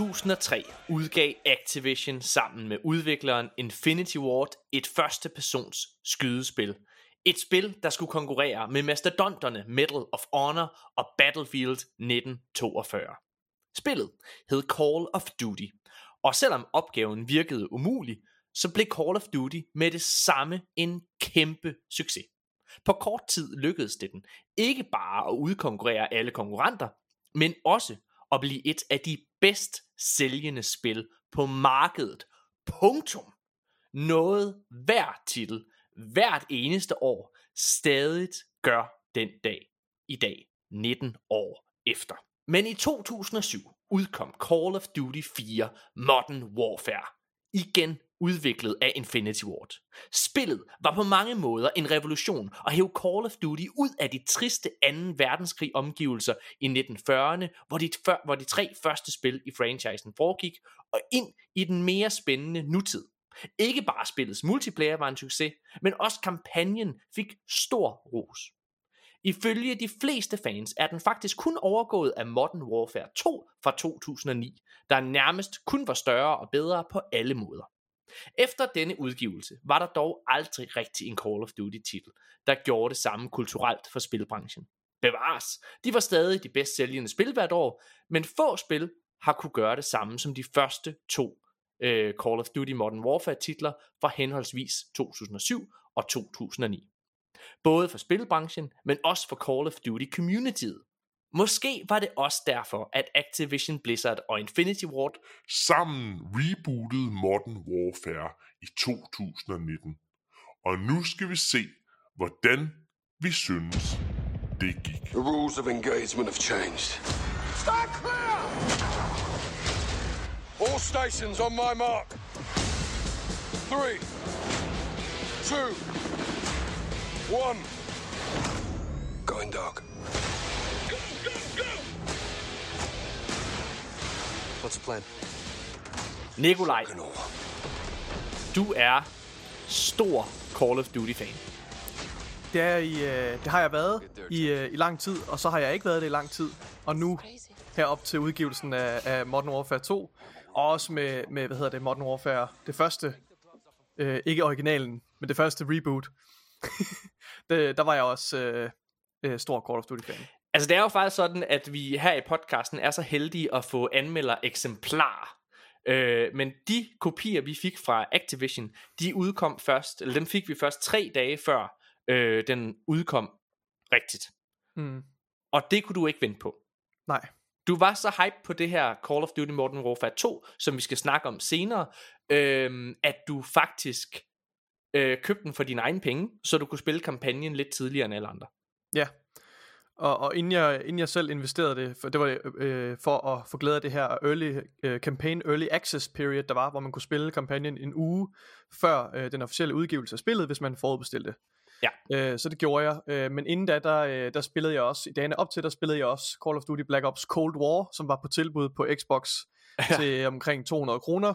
2003 udgav Activision sammen med udvikleren Infinity Ward et førstepersons skydespil. Et spil, der skulle konkurrere med mastodonterne Medal of Honor og Battlefield 1942. Spillet hed Call of Duty, og selvom opgaven virkede umulig, så blev Call of Duty med det samme en kæmpe succes. På kort tid lykkedes det den ikke bare at udkonkurrere alle konkurrenter, men også at blive et af de bedst sælgende spil på markedet. Punktum. Noget hver titel, hvert eneste år, stadig gør den dag i dag, 19 år efter. Men i 2007 udkom Call of Duty 4 Modern Warfare. Igen udviklet af Infinity Ward. Spillet var på mange måder en revolution og hæv Call of Duty ud af de triste 2. verdenskrig omgivelser i 1940'erne, hvor de, før, hvor de tre første spil i franchisen foregik, og ind i den mere spændende nutid. Ikke bare spillets multiplayer var en succes, men også kampagnen fik stor ros. Ifølge de fleste fans er den faktisk kun overgået af Modern Warfare 2 fra 2009, der nærmest kun var større og bedre på alle måder. Efter denne udgivelse var der dog aldrig rigtig en Call of Duty titel, der gjorde det samme kulturelt for spilbranchen. Bevares, de var stadig de bedst sælgende spil hvert år, men få spil har kunne gøre det samme som de første to øh, Call of Duty Modern Warfare titler fra henholdsvis 2007 og 2009. Både for spilbranchen, men også for Call of Duty communityet. Måske var det også derfor, at Activision Blizzard og Infinity Ward sammen rebootede Modern Warfare i 2019. Og nu skal vi se, hvordan vi synes, det gik. The rules of engagement have changed. Stand clear! All stations on my mark. Three, two, one. Going dark. What's the plan? Nikolaj, du er stor Call of Duty fan. Det, er i, øh, det har jeg været i, øh, i lang tid, og så har jeg ikke været det i lang tid. Og nu herop til udgivelsen af, af Modern Warfare 2, og også med, med, hvad hedder det, Modern Warfare, det første, øh, ikke originalen, men det første reboot. det, der var jeg også øh, øh, stor Call of Duty fan. Altså det er jo faktisk sådan, at vi her i podcasten er så heldige at få anmelder eksemplarer. Øh, men de kopier, vi fik fra Activision, de udkom først, eller dem fik vi først tre dage før øh, den udkom rigtigt. Mm. Og det kunne du ikke vente på. Nej. Du var så hype på det her Call of Duty Modern Warfare 2, som vi skal snakke om senere, øh, at du faktisk øh, købte den for dine egne penge, så du kunne spille kampagnen lidt tidligere end alle andre. Ja. Og, og inden, jeg, inden jeg selv investerede det, for det var øh, for at få glæde af det her early, øh, campaign early access period, der var, hvor man kunne spille kampagnen en uge før øh, den officielle udgivelse af spillet, hvis man forudbestilte. Ja. Øh, så det gjorde jeg. Øh, men inden da, der, øh, der spillede jeg også, i dagene op til, der spillede jeg også Call of Duty Black Ops Cold War, som var på tilbud på Xbox ja. til omkring 200 kroner.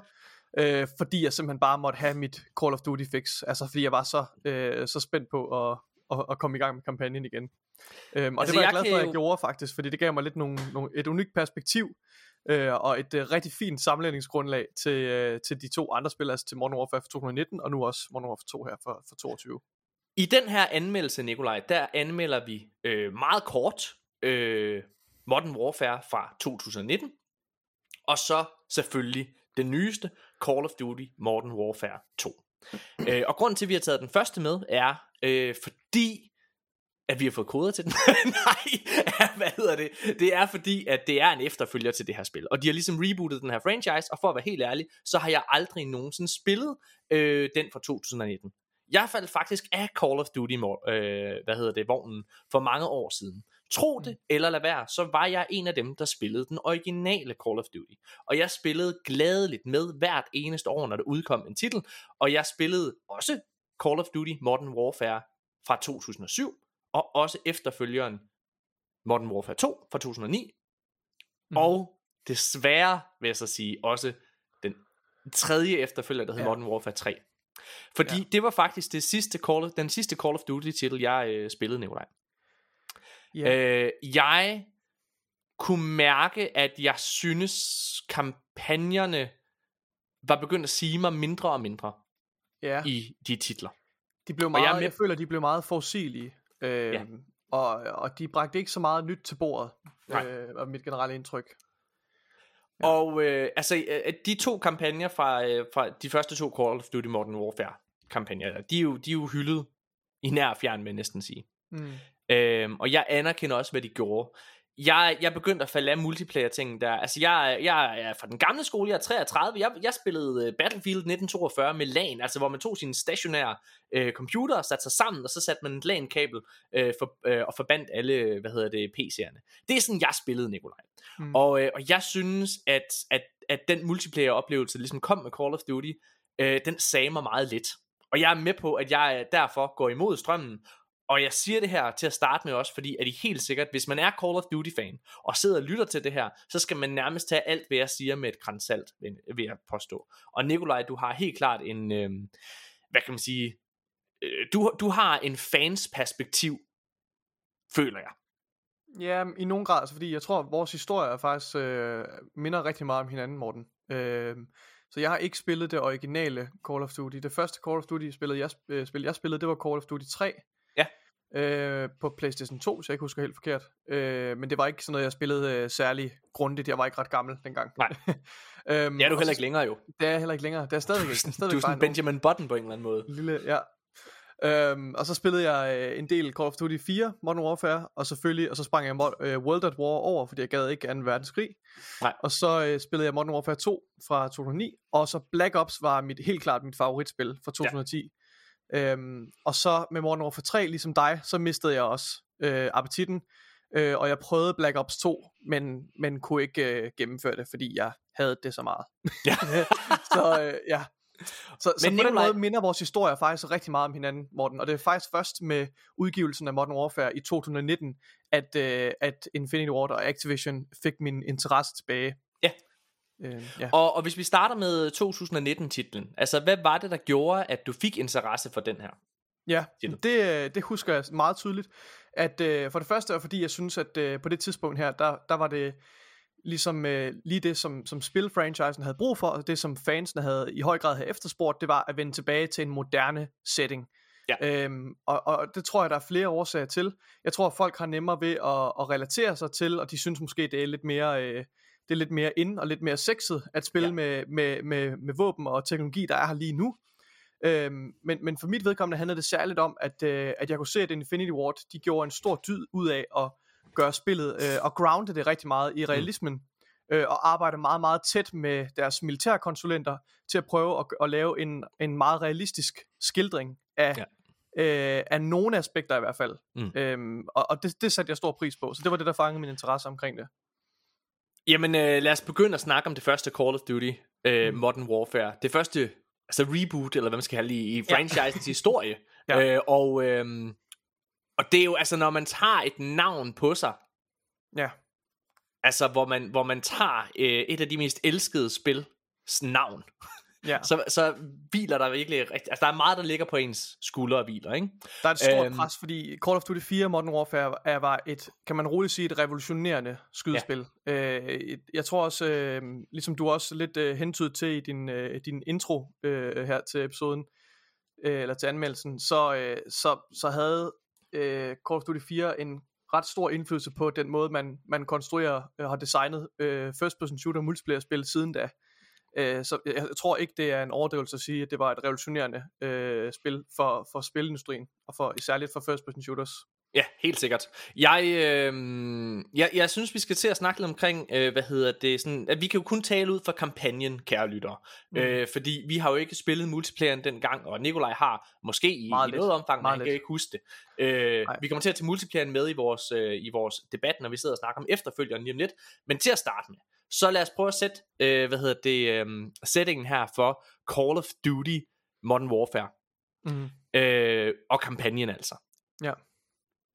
Øh, fordi jeg simpelthen bare måtte have mit Call of Duty fix. Altså fordi jeg var så, øh, så spændt på at, at, at komme i gang med kampagnen igen. Øhm, og Altså, det var jeg, jeg glad for, at jeg gjorde faktisk, fordi det gav mig lidt nogle, nogle, et unikt perspektiv, øh, og et øh, rigtig fint sammenligningsgrundlag til, øh, til de to andre spil, altså til Modern Warfare for 2019, og nu også Modern Warfare 2 her for, for 22. I den her anmeldelse, Nikolaj, der anmelder vi øh, meget kort øh, Modern Warfare fra 2019, og så selvfølgelig den nyeste Call of Duty Modern Warfare 2. øh, og grunden til, at vi har taget den første med, er øh, fordi, at vi har fået koder til den. Nej, hvad hedder det? Det er fordi, at det er en efterfølger til det her spil. Og de har ligesom rebootet den her franchise, og for at være helt ærlig, så har jeg aldrig nogensinde spillet øh, den fra 2019. Jeg faldt faktisk af Call of Duty, øh, hvad hedder det, vognen, for mange år siden. Tro det eller lad være, så var jeg en af dem, der spillede den originale Call of Duty. Og jeg spillede gladeligt med hvert eneste år, når der udkom en titel. Og jeg spillede også Call of Duty Modern Warfare fra 2007, og også efterfølgeren Modern Warfare 2 fra 2009, mm. og desværre vil jeg så sige også den tredje efterfølger, der hedder Ja. Modern Warfare 3. Fordi Ja. det var faktisk det sidste Call of, den sidste Call of Duty titel, jeg øh, spillede, Nikolaj. Ja. Øh, jeg kunne mærke, at jeg synes, kampagnerne var begyndt at sige mig mindre og mindre ja. i de titler. De blev Og meget, jeg jeg, med- jeg føler, de blev meget forudsigelige. Øh, Ja. og, og de bragte ikke så meget nyt til bordet, Nej. øh, var mit generelle indtryk. Ja. Og øh, altså, øh, de to kampagner fra, øh, fra de første to Call of Duty Modern Warfare kampagner, de er jo, de er jo hyldet i nær og fjern, vil jeg næsten sige. Mm. Øhm, og jeg anerkender også, hvad de gjorde. Jeg, jeg begyndte at falde af multiplayer-ting der. Altså, jeg, jeg er fra den gamle skole, jeg er 33. Jeg, jeg spillede øh, Battlefield 1942 med LAN, altså hvor man tog sine stationære øh, computer satte sig sammen, og så satte man et LAN-kabel øh, for, øh, og forbandt alle, hvad hedder det, PC'erne. Det er sådan, jeg spillede, Nikolaj. Mm. Mm. Og, øh, og jeg synes, at, at, at den multiplayer-oplevelse, der ligesom kom med Call of Duty, øh, den sagde mig meget lidt. Og jeg er med på, at jeg øh, derfor går imod strømmen, og jeg siger det her til at starte med også, fordi at I helt sikkert, hvis man er Call of Duty-fan, og sidder og lytter til det her, så skal man nærmest tage alt, hvad jeg siger med et kransalt, vil jeg påstå. Og Nikolaj, du har helt klart en, øh, hvad kan man sige, øh, du, du har en fans perspektiv, føler jeg. Ja, i nogen grad, altså, fordi jeg tror, at vores historie er faktisk øh, minder rigtig meget om hinanden, Morten. Øh, så jeg har ikke spillet det originale Call of Duty. Det første Call of Duty spillede jeg, spillede, øh, spil, jeg spillede, det var Call of Duty 3. Ja. Øh, på PlayStation 2, så jeg ikke husker helt forkert. Øh, men det var ikke sådan noget, jeg spillede øh, særlig grundigt. Jeg var ikke ret gammel dengang. Nej. øhm, Det er du heller ikke længere jo. Det er jeg heller ikke længere. Det er stadigvæk, er Du stadigvæk er sådan en ung- Benjamin Button på en eller anden måde. Lille, ja. Øhm, og så spillede jeg øh, en del Call of Duty 4, Modern Warfare, og selvfølgelig, og så sprang jeg mod, øh, World at War over, fordi jeg gad ikke 2. verdenskrig. Nej. Og så øh, spillede jeg Modern Warfare 2 fra 2009, og så Black Ops var mit, helt klart mit favoritspil fra 2010. Ja. Øhm, og så med Modern Warfare 3, ligesom dig, så mistede jeg også øh, appetitten, øh, og jeg prøvede Black Ops 2, men, men kunne ikke øh, gennemføre det, fordi jeg havde det så meget. Ja. så øh, ja, så, så Men på den måde minder vores historie faktisk rigtig meget om hinanden, Morten. Og det er faktisk først med udgivelsen af Modern Warfare i 2019, at, øh, at Infinity Ward og Activision fik min interesse tilbage. Øh, ja. Og, og hvis vi starter med 2019-titlen, altså hvad var det, der gjorde, at du fik interesse for den her? Ja, titel. det, det husker jeg meget tydeligt. At øh, for det første er fordi jeg synes, at øh, på det tidspunkt her, der, der var det ligesom øh, lige det, som, som spilfranchisen havde brug for, og det som fansene havde i høj grad havde efterspurgt, det var at vende tilbage til en moderne setting. Ja. Øhm, og, og det tror jeg, der er flere årsager til. Jeg tror, at folk har nemmere ved at, at relatere sig til, og de synes måske, det er lidt mere... Øh, det er lidt mere ind og lidt mere sexet at spille Ja. med, med, med, med våben og teknologi, der er her lige nu. Øhm, men, men for mit vedkommende handlede det særligt om, at, øh, at jeg kunne se, at Infinity Ward, de gjorde en stor dyd ud af at gøre spillet, øh, og grounde det rigtig meget i realismen, mm. øh, og arbejde meget, meget tæt med deres militærkonsulenter, til at prøve at, at lave en, en meget realistisk skildring af, ja. øh, af nogle aspekter i hvert fald. Mm. Øhm, og og det, det satte jeg stor pris på, så det var det, der fangede min interesse omkring det. Jamen øh, lad os begynde at snakke om det første Call of Duty øh, Modern Warfare. Det første altså reboot, eller hvad man skal kalde det, i, i franchisens historie. Ja. Øh, og, øh, og det er jo altså, når man tager et navn på sig, Ja, altså hvor man, hvor man tager øh, et af de mest elskede spil navn, ja. så, så hviler der virkelig rigtig, altså der er meget, der ligger på ens skuldre og hviler, ikke? Der er et stort Øhm. pres, fordi Call of Duty 4 Modern Warfare er, var et, kan man roligt sige, et revolutionerende skydespil. Ja. Øh, et- jeg tror også, øh, ligesom du også lidt øh, hentydet til i din, øh, din intro øh, her til episoden, øh, eller til anmeldelsen, så, øh, så, så havde øh, Call of Duty 4 en ret stor indflydelse på den måde, man, man konstruerer og har designet øh, first person shooter multiplayer spil siden da. Øh, så jeg, jeg tror ikke, det er en overdrivelse at sige, at det var et revolutionerende øh, spil for, for spilindustrien, og for, særligt for first person shooters. Ja, helt sikkert. Jeg, øh, jeg, jeg synes, vi skal til at snakke lidt omkring, øh, hvad hedder det, sådan, at vi kan jo kun tale ud fra kampagnen, kære lyttere. Mm. Øh, fordi vi har jo ikke spillet multiplayeren dengang, og Nikolaj har måske i, Meget i lidt. noget omfang, men han kan ikke huske det. Øh, Nej. vi kommer til at tage multiplayeren med i vores, øh, i vores debat, når vi sidder og snakker om efterfølgeren lige om lidt. Men til at starte med, så lad os prøve at sætte, øh, hvad hedder det, øh, settingen her for Call of Duty Modern Warfare Mm. øh, og kampagnen altså. Ja.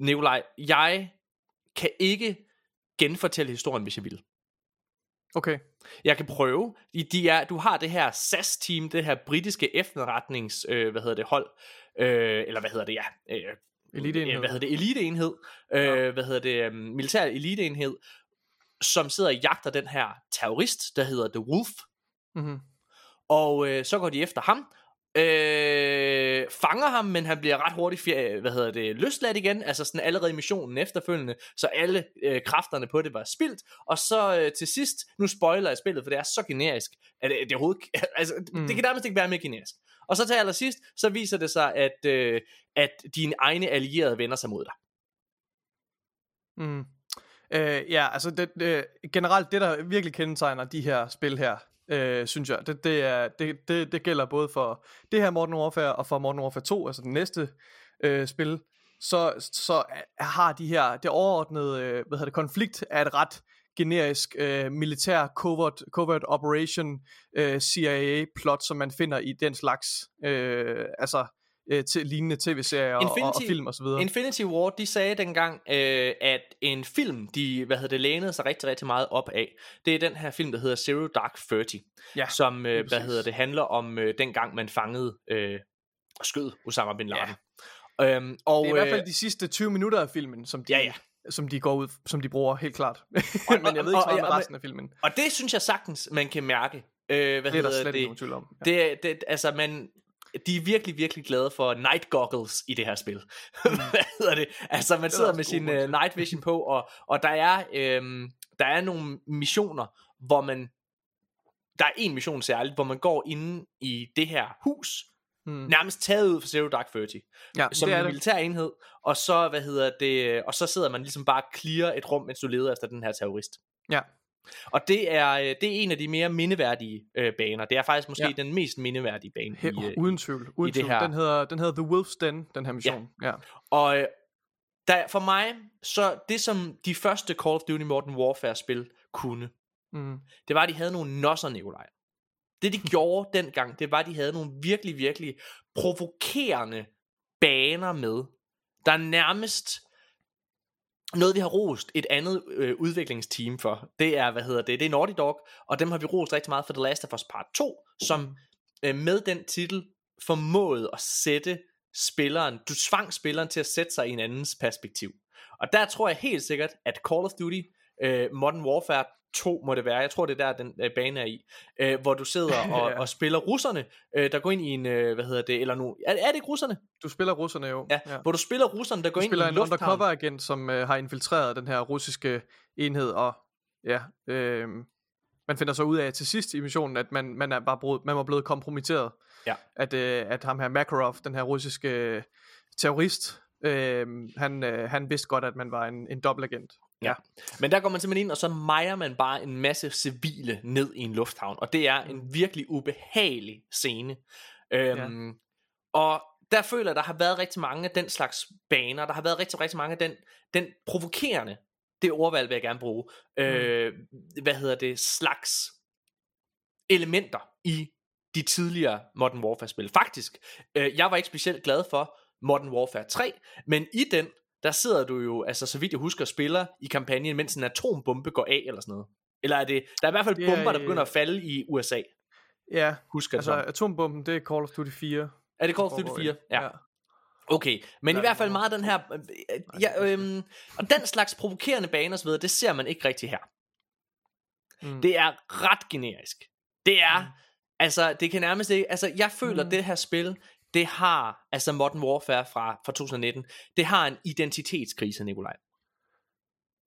Nikolaj, jeg kan ikke genfortælle historien, hvis jeg vil. Okay. Jeg kan prøve. De, de er, du har det her SAS-team, det her britiske efterretnings, øh, hvad hedder det, hold, øh, eller hvad hedder det, ja, øh, Eliteenhed. øh, hvad hedder det, eliteenhed, øh, Ja. hvad hedder det, um, militær eliteenhed, som sidder og jagter den her terrorist, der hedder The Wolf, Mm-hmm. og øh, så går de efter ham, øh, fanger ham, men han bliver ret hurtigt, fjer- hvad hedder det, løsladt igen, altså sådan allerede i missionen efterfølgende, så alle øh, kræfterne på det var spildt, og så øh, til sidst, nu spoiler jeg spillet, for det er så generisk, at det, det overhovedet, altså, mm. Mm. det kan nærmest ikke være mere generisk. Og så til allersidst, så viser det sig, at, øh, at dine egne allierede vender sig mod dig. Mm. Øh, ja, altså det, det, generelt det, der virkelig kendetegner de her spil her, øh, synes jeg, det, det, er, det, det, det gælder både for det her Modern Warfare og for Modern Warfare 2, altså det næste øh, spil, så, så øh, har de her, det overordnede øh, hvad hedder det, konflikt er et ret generisk øh, militær covert, covert operation øh, CIA plot, som man finder i den slags øh, altså øh, til, lignende tv-serier og, og, og Infinity- film og så videre. Infinity Ward, de sagde dengang, øh, at en film, de hvad hedder det, lænede sig rigtig, rigtig meget op af, det er den her film, der hedder Zero Dark Thirty, Ja, som øh, hvad hedder det, handler om øh, dengang, man fangede øh, og skød Osama Bin Laden. Ja. Øhm, og, Det er i hvert øh, fald de sidste 20 minutter af filmen, som de, Ja, ja. som de går ud, som de bruger, helt klart. Men jeg ved ikke og- så meget med og- resten af filmen. og det synes jeg sagtens, man kan mærke. Øh, hvad Det er der hedder slet det? ikke nogen tvivl om. Ja. Det, det, altså, man, de er virkelig, virkelig glade for night goggles i det her spil. Hvad hedder det? Altså, man Mm. der sidder med sin uh, night vision på, og, og der, er, øhm, der er nogle missioner, hvor man... Der er en mission særligt, hvor man går inde i det her hus, Hmm. nærmest taget ud fra Zero Dark Thirty, Ja, som det er en det. militær enhed, og så, hvad hedder det, og så sidder man ligesom bare og clear et rum, mens du leder efter den her terrorist. Ja. Og det er, øh, det er en af de mere mindeværdige øh, baner. Det er faktisk måske Ja. den mest mindeværdige bane. He- i, øh, uden tvivl. Uden i det tvivl. her- Den, hedder, den hedder The Wolf's Den, den her mission. Ja. ja. Og øh, der, for mig, så det som de første Call of Duty Modern Warfare spil kunne, Mm. det var, at de havde nogle nosser, Nikolaj. Det de gjorde dengang, det var, at de havde nogle virkelig, virkelig provokerende baner med, der nærmest noget, vi har rost et andet øh, udviklingsteam for. Det er, hvad hedder det, det er Naughty Dog, og dem har vi rost rigtig meget for The Last of Us Part 2, som øh, med den titel formåede at sætte spilleren, du tvang spilleren til at sætte sig i en andens perspektiv. Og der tror jeg helt sikkert, at Call of Duty øh, Modern Warfare 2 må det være, jeg tror det er der den øh, bane er i, øh, hvor du sidder og, Ja. og spiller russerne, øh, der går ind i en, øh, hvad hedder det, eller nu, er, er det ikke russerne? Du spiller russerne jo. Ja, ja. hvor du spiller russerne, der går Du ind i spiller en en lufthavn. undercover-agent, som øh, har infiltreret den her russiske enhed, og ja, øh, man finder så ud af til sidst i missionen, at man, man, er bare brud, man var blevet kompromitteret. Ja. At, øh, at ham her Makarov, den her russiske øh, terrorist, øh, han, øh, han vidste godt, at man var en, en dobbeltagent. Ja. Men der går man simpelthen ind, og så mejer man bare en masse civile ned i en lufthavn. Og det er en virkelig ubehagelig scene. Øhm, ja. Og der føler jeg, der har været rigtig mange af den slags baner. Der har været rigtig, rigtig mange af den, den provokerende, det ordvalg vil jeg gerne bruge, øh, hvad hedder det, slags elementer i de tidligere Modern Warfare-spil. Faktisk, øh, jeg var ikke specielt glad for Modern Warfare 3, men i den, der sidder du jo, altså så vidt jeg husker, spiller i kampagnen, mens en atombombe går af, eller sådan noget. Eller er det, der er i hvert fald Det er bomber, der begynder at falde i USA, Ja, husker altså altså, atombomben, det er Call of Duty 4. Er det Call of Duty foregår i. 4? Ja. Okay, men Ja, i hvert fald det meget den her, øh, ja, øhm, og den slags provokerende baner og så videre, det ser man ikke rigtig her. Mm. Det er ret generisk. Det er, Mm. altså, det kan nærmest ikke, altså, jeg føler, Mm. det her spil, det har, altså Modern Warfare fra, fra 2019, det har en identitetskrise, Nikolaj.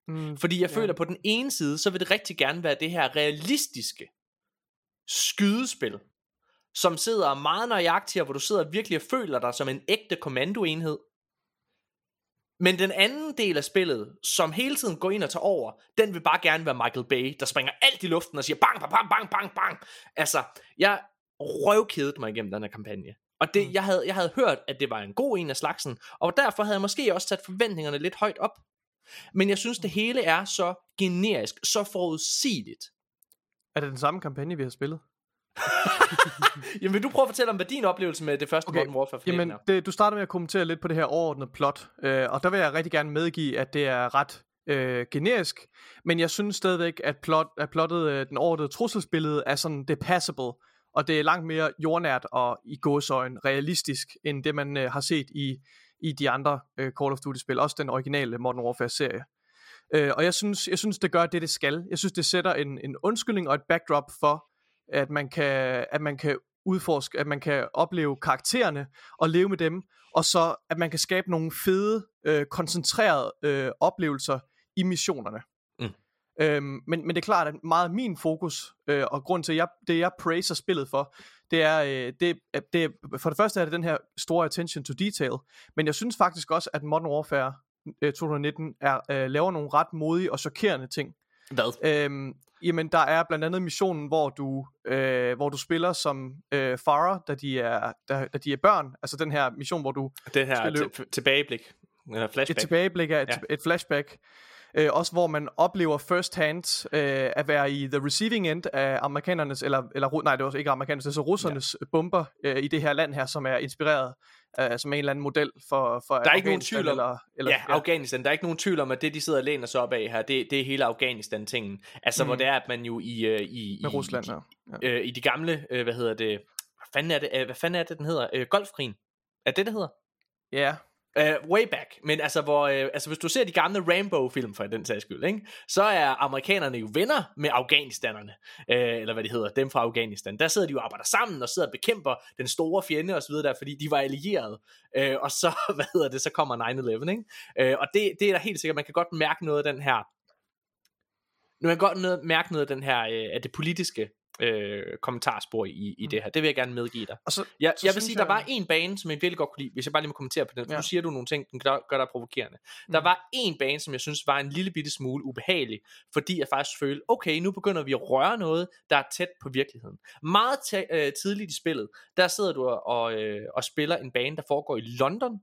Mm. Fordi jeg Ja. føler, på den ene side, så vil det rigtig gerne være det her realistiske skydespil, som sidder meget nøjagtigt, og hvor du sidder virkelig og føler dig som en ægte kommandoenhed. Men den anden del af spillet, som hele tiden går ind og tager over, den vil bare gerne være Michael Bay, der springer alt i luften og siger bang, bang, bang, bang, bang, bang. Altså, jeg røvkedede mig igennem den her kampagne. Og det, Mm. jeg, havde, jeg havde hørt, at det var en god en af slagsen, og derfor havde jeg måske også sat forventningerne lidt højt op. Men jeg synes, det hele er så generisk, så forudsigeligt. Er det den samme kampagne, vi har spillet? Jamen vil du prøve at fortælle om, hvad din oplevelse med det første okay. Modern Warfare Jamen, er? det, du starter med at kommentere lidt på det her overordnede plot, øh, og der vil jeg rigtig gerne medgive, at det er ret øh, generisk, men jeg synes stadigvæk, at, plot, at plottet, øh, den overordnede trusselsbillede er sådan, det passable, og det er langt mere jordnært og i gåsøjen realistisk, end det man øh, har set i, i de andre øh, Call of Duty-spil, også den originale Modern Warfare-serie. Øh, og jeg synes, jeg synes, det gør det, det skal. Jeg synes, det sætter en, en undskyldning og et backdrop for, at man kan, at man kan udforske, at man kan opleve karaktererne og leve med dem, og så at man kan skabe nogle fede, øh, koncentrerede øh, oplevelser i missionerne. Øhm, men, men det er klart, at meget af min fokus, øh, og grund til, at jeg, det jeg praiser spillet for, det er, øh, det, det, for det første er det den her store attention to detail, men jeg synes faktisk også, at Modern Warfare øh, 2019 er, øh, laver nogle ret modige og chokerende ting. Hvad? Øhm, jamen, der er blandt andet missionen, hvor du, øh, hvor du spiller som øh, Farah, da de, er, da, da de er børn. Altså den her mission, hvor du Det her skal løbe- tilbageblik. Eller flashback. et tilbageblik af et, ja. et flashback. Øh, også hvor man oplever first hand øh, at være i the receiving end af amerikanernes, eller, eller nej, det var ikke amerikanernes, det er så russernes ja. bomber øh, i det her land her, som er inspireret øh, som en eller anden model for, for Der er ikke nogen tvivl om- eller, eller, ja, Afghanistan. Der er ikke nogen tvivl om, at det, de sidder og læner sig op af her, det, det er hele Afghanistan-tingen. Altså, mm. hvor det er, at man jo i... øh, i med i, Rusland. I, Ja. Ja. øh, I de gamle, øh, hvad hedder det... Hvad fanden er det, øh, hvad fanden er det den hedder? Øh, Golfkrigen. Er det, det hedder? ja, Uh, way back, men altså, hvor, uh, altså hvis du ser de gamle Rambo-film for den sags skyld, ikke? så er amerikanerne jo venner med afghanistanerne, uh, øh, eller hvad de hedder, dem fra Afghanistan. Der sidder de jo og arbejder sammen og sidder og bekæmper den store fjende osv., der, fordi de var allierede. Uh, og så, hvad hedder det, så kommer 9-11, ikke? Uh, og det, det er da helt sikkert, man kan godt mærke noget af den her, man kan godt mærke noget af den her, uh, af det politiske øh, kommentarspor i, i det her. Det vil jeg gerne medgive dig. Og så, Ja, så jeg vil sige, der var en bane, som jeg virkelig godt kunne lide, hvis jeg bare lige må kommentere på den, Ja. nu siger du nogle ting, den gør, gør dig provokerende. Der Mm. var en bane, som jeg synes var en lille bitte smule ubehagelig, fordi jeg faktisk følte, okay, nu begynder vi at røre noget, der er tæt på virkeligheden. Meget øh, tidligt i spillet, der sidder du og, øh, og spiller en bane, der foregår i London,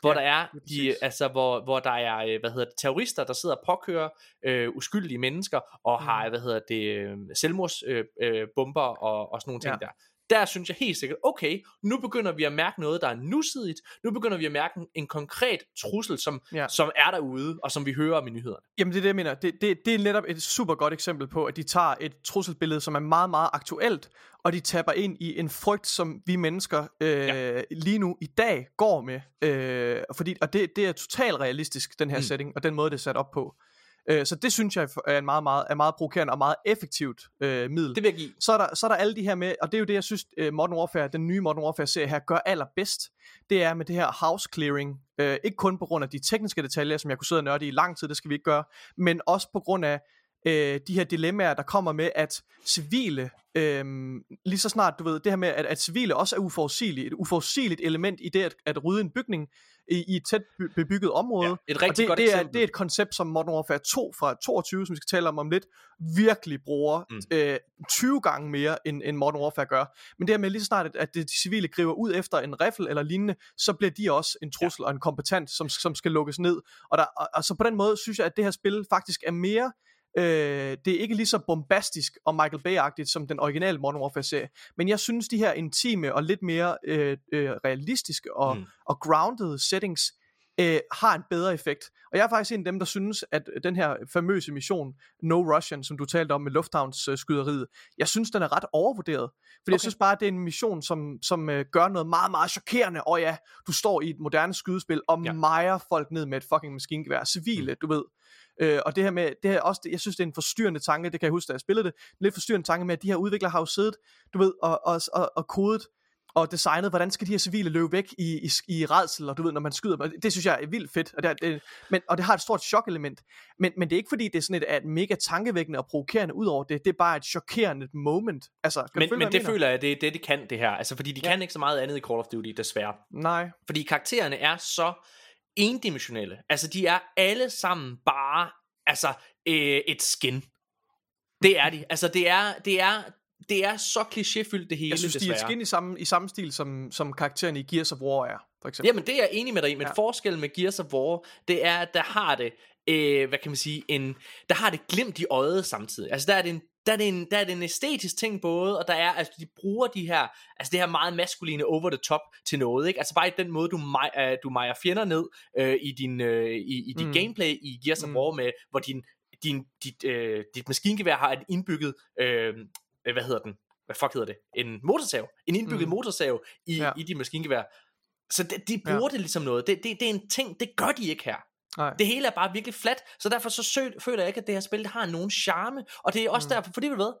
hvor Ja, der er de, altså hvor, hvor der er øh, hvad hedder det, terrorister der sidder og påkører øh, uskyldige mennesker og Mm. har hvad hedder det øh, selvmordsbomber øh, øh, bomber og, og sådan nogle ting Ja. der der synes jeg helt sikkert, okay, nu begynder vi at mærke noget, der er nusidigt. Nu begynder vi at mærke en, en konkret trussel, som, Ja. som er derude, og som vi hører om i nyhederne. Jamen det er det, jeg mener. Det, det, det er netop et super godt eksempel på, at de tager et trusselsbillede, som er meget, meget aktuelt, og de tapper ind i en frygt, som vi mennesker øh, ja. lige nu i dag går med. Øh, fordi, og det, det er totalt realistisk, den her mm. setting, og den måde, det er sat op på. Øh, så det synes jeg er en meget, meget, er meget provokerende og meget effektivt øh, middel. Det vil jeg give. så er, der, så er der alle de her med, og det er jo det, jeg synes, uh, Modern Warfare, den nye Modern Warfare-serie her, gør allerbedst. Det er med det her house clearing. Uh, ikke kun på grund af de tekniske detaljer, som jeg kunne sidde og nørde i lang tid, det skal vi ikke gøre, men også på grund af uh, de her dilemmaer, der kommer med, at civile, øhm, lige så snart, du ved, det her med, at, at civile også er uforudsigelige, et uforudsigeligt element i det at, at rydde en bygning i, i et tæt by- bebygget område. Ja, et Og rigtig det, godt det, er, eksempel. det er et koncept, som Modern Warfare 2 fra 22, som vi skal tale om om lidt, virkelig bruger Mm. mm. øh, 20 gange mere, end, end Modern Warfare gør. Men det her med lige så snart, at, at de civile griber ud efter en riffel eller lignende, så bliver de også en trussel ja. og en kompetent, som, som skal lukkes ned. Og, der, og, og så på den måde synes jeg, at det her spil faktisk er mere Øh, det er ikke lige så bombastisk og Michael Bay-agtigt som den originale Modern Warfare-serie, men jeg synes, de her intime og lidt mere øh, øh, realistiske og, Mm. og grounded settings øh, har en bedre effekt. Og jeg er faktisk en af dem, der synes, at den her famøse mission, No Russian, som du talte om med lufthavnsskyderiet, jeg synes, den er ret overvurderet. Fordi okay. Jeg synes bare, at det er en mission, som, som øh, gør noget meget, meget chokerende. Og ja, du står i et moderne skydespil og ja. mejer folk ned med et fucking maskingevær. Civile, mm. du ved. Øh, og det her med, det her også, jeg synes, det er en forstyrrende tanke, det kan jeg huske, da jeg spillede det, lidt forstyrrende tanke med, at de her udviklere har jo siddet, du ved, og, og, og, og kodet og designet, hvordan skal de her civile løbe væk i, i, i redsel, og du ved, når man skyder dem. Det synes jeg er vildt fedt, og det, er- det, men, og det har et stort chokelement. Men, men det er ikke fordi, det er sådan et, et mega tankevækkende og provokerende ud over det. Det er bare et chokerende moment. Altså, kan Men, følge, men det mener? føler jeg, det er det, de kan, det her. Altså, fordi de Ja. kan ikke så meget andet i Call of Duty, desværre. Nej. Fordi karaktererne er så endimensionelle. Altså, de er alle sammen bare, altså, øh, et skin. Det er de. Altså, det er, det er, det er så klichéfyldt, det hele, Jeg synes, de desværre. er skin i samme, i samme stil, som, som karakteren i Gears of War er, for eksempel. Jamen, det er jeg enig med dig i, men. Ja. forskellen med Gears of War, det er, at der har det, øh, hvad kan man sige, en, der har det glimt i øjet samtidig. Altså, der er det en der er, det en, der er det en æstetisk ting både, og der er, altså de bruger de her, altså det her meget maskuline over the top til noget, ikke? Altså bare i den måde, du, mej, uh, du mejer fjender ned uh, i din, uh, i, i dit Mm. gameplay i Gears of Mm. War med, hvor din, din, dit, uh, dit maskingevær har et indbygget, uh, hvad hedder den? Hvad fuck hedder det? En motorsav. En indbygget Mm. motorsav i, Ja. i dit maskingevær. Så de, de bruger ja. det ligesom noget. Det, det, det er en ting, det gør de ikke her. Nej. Det hele er bare virkelig flat, så derfor så sø, føler jeg ikke, at det her spil det har nogen charme. Og det er også Mm. mm. derfor, fordi ved du hvad,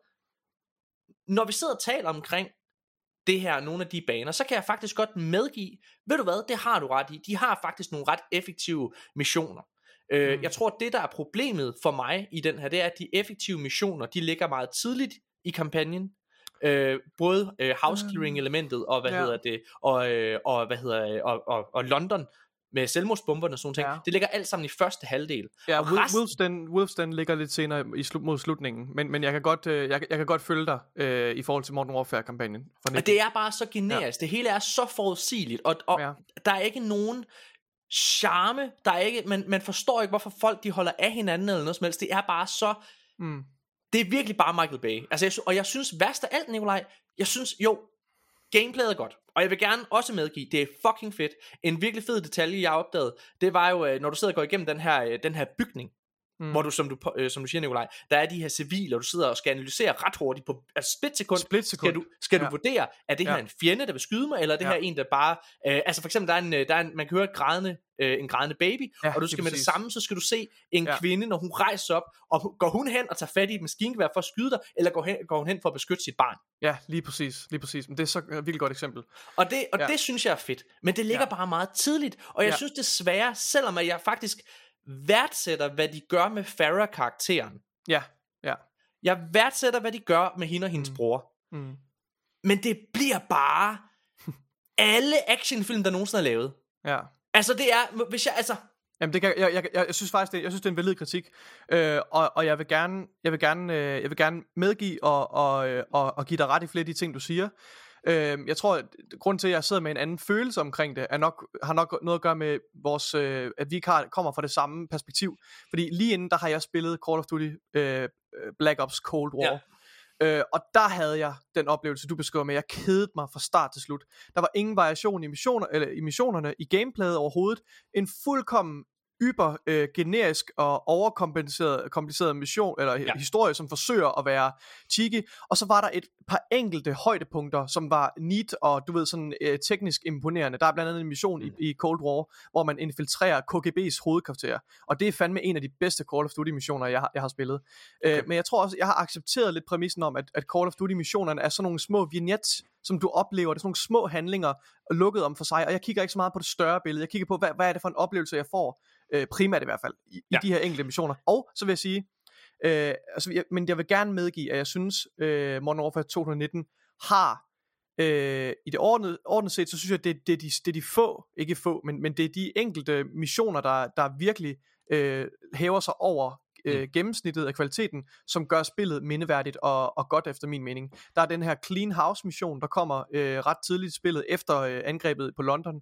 når vi sidder og taler omkring det her, nogle af de baner, så kan jeg faktisk godt medgive, ved du hvad, det har du ret i. De har faktisk nogle ret effektive missioner. Øh, Mm. Jeg tror, at det der er problemet for mig i den her, det er, at de effektive missioner, de ligger meget tidligt i kampagnen. Øh, både øh, house clearing elementet og hvad Ja. ja. hedder det og, øh, og hvad hedder og, og, og London med selvmordsbomberne og sådan ting. Ja. Ja. Det ligger alt sammen i første halvdel. Ja, og resten- Wolfsden, Wolfsden ligger lidt senere i slut, mod slutningen, men, men jeg, kan godt, øh, jeg, jeg kan godt følge dig øh, i forhold til Modern Warfare-kampagnen. Og 19. det er bare så generisk. Ja. Det hele er så forudsigeligt. Og, og Ja. der er ikke nogen charme. Der er ikke, man, man forstår ikke, hvorfor folk de holder af hinanden eller noget som helst. Det er bare så... Mm. Det er virkelig bare Michael Bay. Altså, jeg, og jeg synes værst af alt, Nikolaj, jeg synes, jo, gameplayet er godt. Og jeg vil gerne også medgive, det er fucking fedt. En virkelig fed detalje, jeg opdagede, det var jo, øh, når du sidder og går igennem den her, øh, den her bygning, Mm. hvor du som, du, øh, som du siger, Nikolaj, der er de her civile, og du sidder og skal analysere ret hurtigt på altså split sekund. Splitsekund. Skal du, skal Ja. du vurdere, er det her Ja. en fjende, der vil skyde mig, eller er det Ja. her en, der bare... Øh, altså for eksempel, der er en, øh, der er en, man kan høre et grædende, øh, en grædende baby, Ja, og du skal med det samme, så skal du se en Ja. kvinde, når hun rejser op, og går hun hen og tager fat i et maskingevær for at skyde dig, eller går, hen, går hun hen for at beskytte sit barn? Ja, lige præcis. Lige præcis. Men det er så et virkelig godt eksempel. Og det, og Ja. det synes jeg er fedt. Men det ligger Ja. bare meget tidligt. Og jeg Ja. synes desværre, selvom at jeg faktisk værdsætter, hvad de gør med Farah-karakteren. Ja, ja. Jeg værdsætter, hvad de gør med hende og hendes Mm. bror. Mm. Men det bliver bare alle actionfilm, der nogensinde er lavet. Ja. Altså det er, hvis jeg, altså, Jamen det kan, jeg, jeg, jeg, jeg synes faktisk det, jeg synes det er en valid kritik, øh, og, og jeg vil gerne, jeg vil gerne, øh, jeg vil gerne medgive og, og, øh, og, og give dig ret i flere af de ting du siger. Øh, jeg tror, at grund til at jeg sidder med en anden følelse omkring det, er nok, har nok noget at gøre med vores, øh, at vi kommer fra det samme perspektiv. Fordi lige inden der har jeg spillet Call of Duty øh, øh, Black Ops Cold War. Ja. Øh, og der havde jeg den oplevelse, du beskriver med, jeg kedede mig fra start til slut. Der var ingen variation i, missioner, eller i missionerne, i gameplayet overhovedet. En fuldkommen yber øh, generisk og overkompliceret kompliceret mission eller ja. Historie som forsøger at være cheeky. Og så var der et par enkelte højdepunkter som var neat og du ved sådan øh, teknisk imponerende. Der er blandt andet en mission mm. i, i Cold War hvor man infiltrerer KGB's hovedkvarter. Og det er fandme en af de bedste Call of Duty missioner jeg har, jeg har spillet. Okay. øh, men jeg tror også jeg har accepteret lidt præmissen om at, at Call of Duty missionerne er sådan nogle små vignettes som du oplever. Det er sådan nogle små handlinger lukket om for sig. Og jeg kigger ikke så meget på det større billede. Jeg kigger på hvad, hvad er det for en oplevelse jeg får øh, primært i hvert fald, i, ja. I de her enkelte missioner. Og så vil jeg sige, øh, altså, jeg, men jeg vil gerne medgive, at jeg synes, øh, Modern Warfare 2019 har, øh, i det ordnet, ordnet set, så synes jeg, det, det, er de, det er de få, ikke få, men, men det er de enkelte missioner, der, der virkelig øh, hæver sig over øh, gennemsnittet af kvaliteten, som gør spillet mindeværdigt og, og godt efter min mening. Der er den her Clean House mission, der kommer øh, ret tidligt i spillet efter øh, angrebet på London,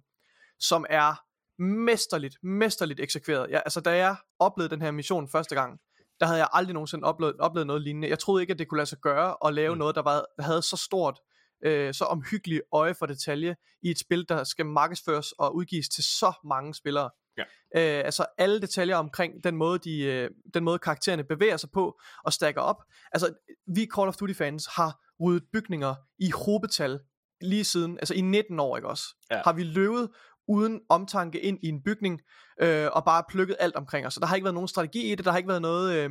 som er mesterligt, mesterligt eksekveret. Ja, altså da jeg oplevede den her mission første gang, der havde jeg aldrig nogensinde oplevet, oplevet noget lignende. Jeg troede ikke, at det kunne lade sig gøre at lave mm. noget, der, var, der havde så stort, øh, så omhyggeligt øje for detalje i et spil, der skal markedsføres og udgives til så mange spillere. Ja. Øh, altså alle detaljer omkring den måde, de, øh, den måde karaktererne bevæger sig på og stacker op. Altså vi Call of Duty fans har ryddet bygninger i hobetal lige siden, altså i 19 år, ikke også? Ja. Har vi løbet uden omtanke ind i en bygning, øh, og bare plukket alt omkring os. Så der har ikke været nogen strategi i det, der har ikke været noget, øh,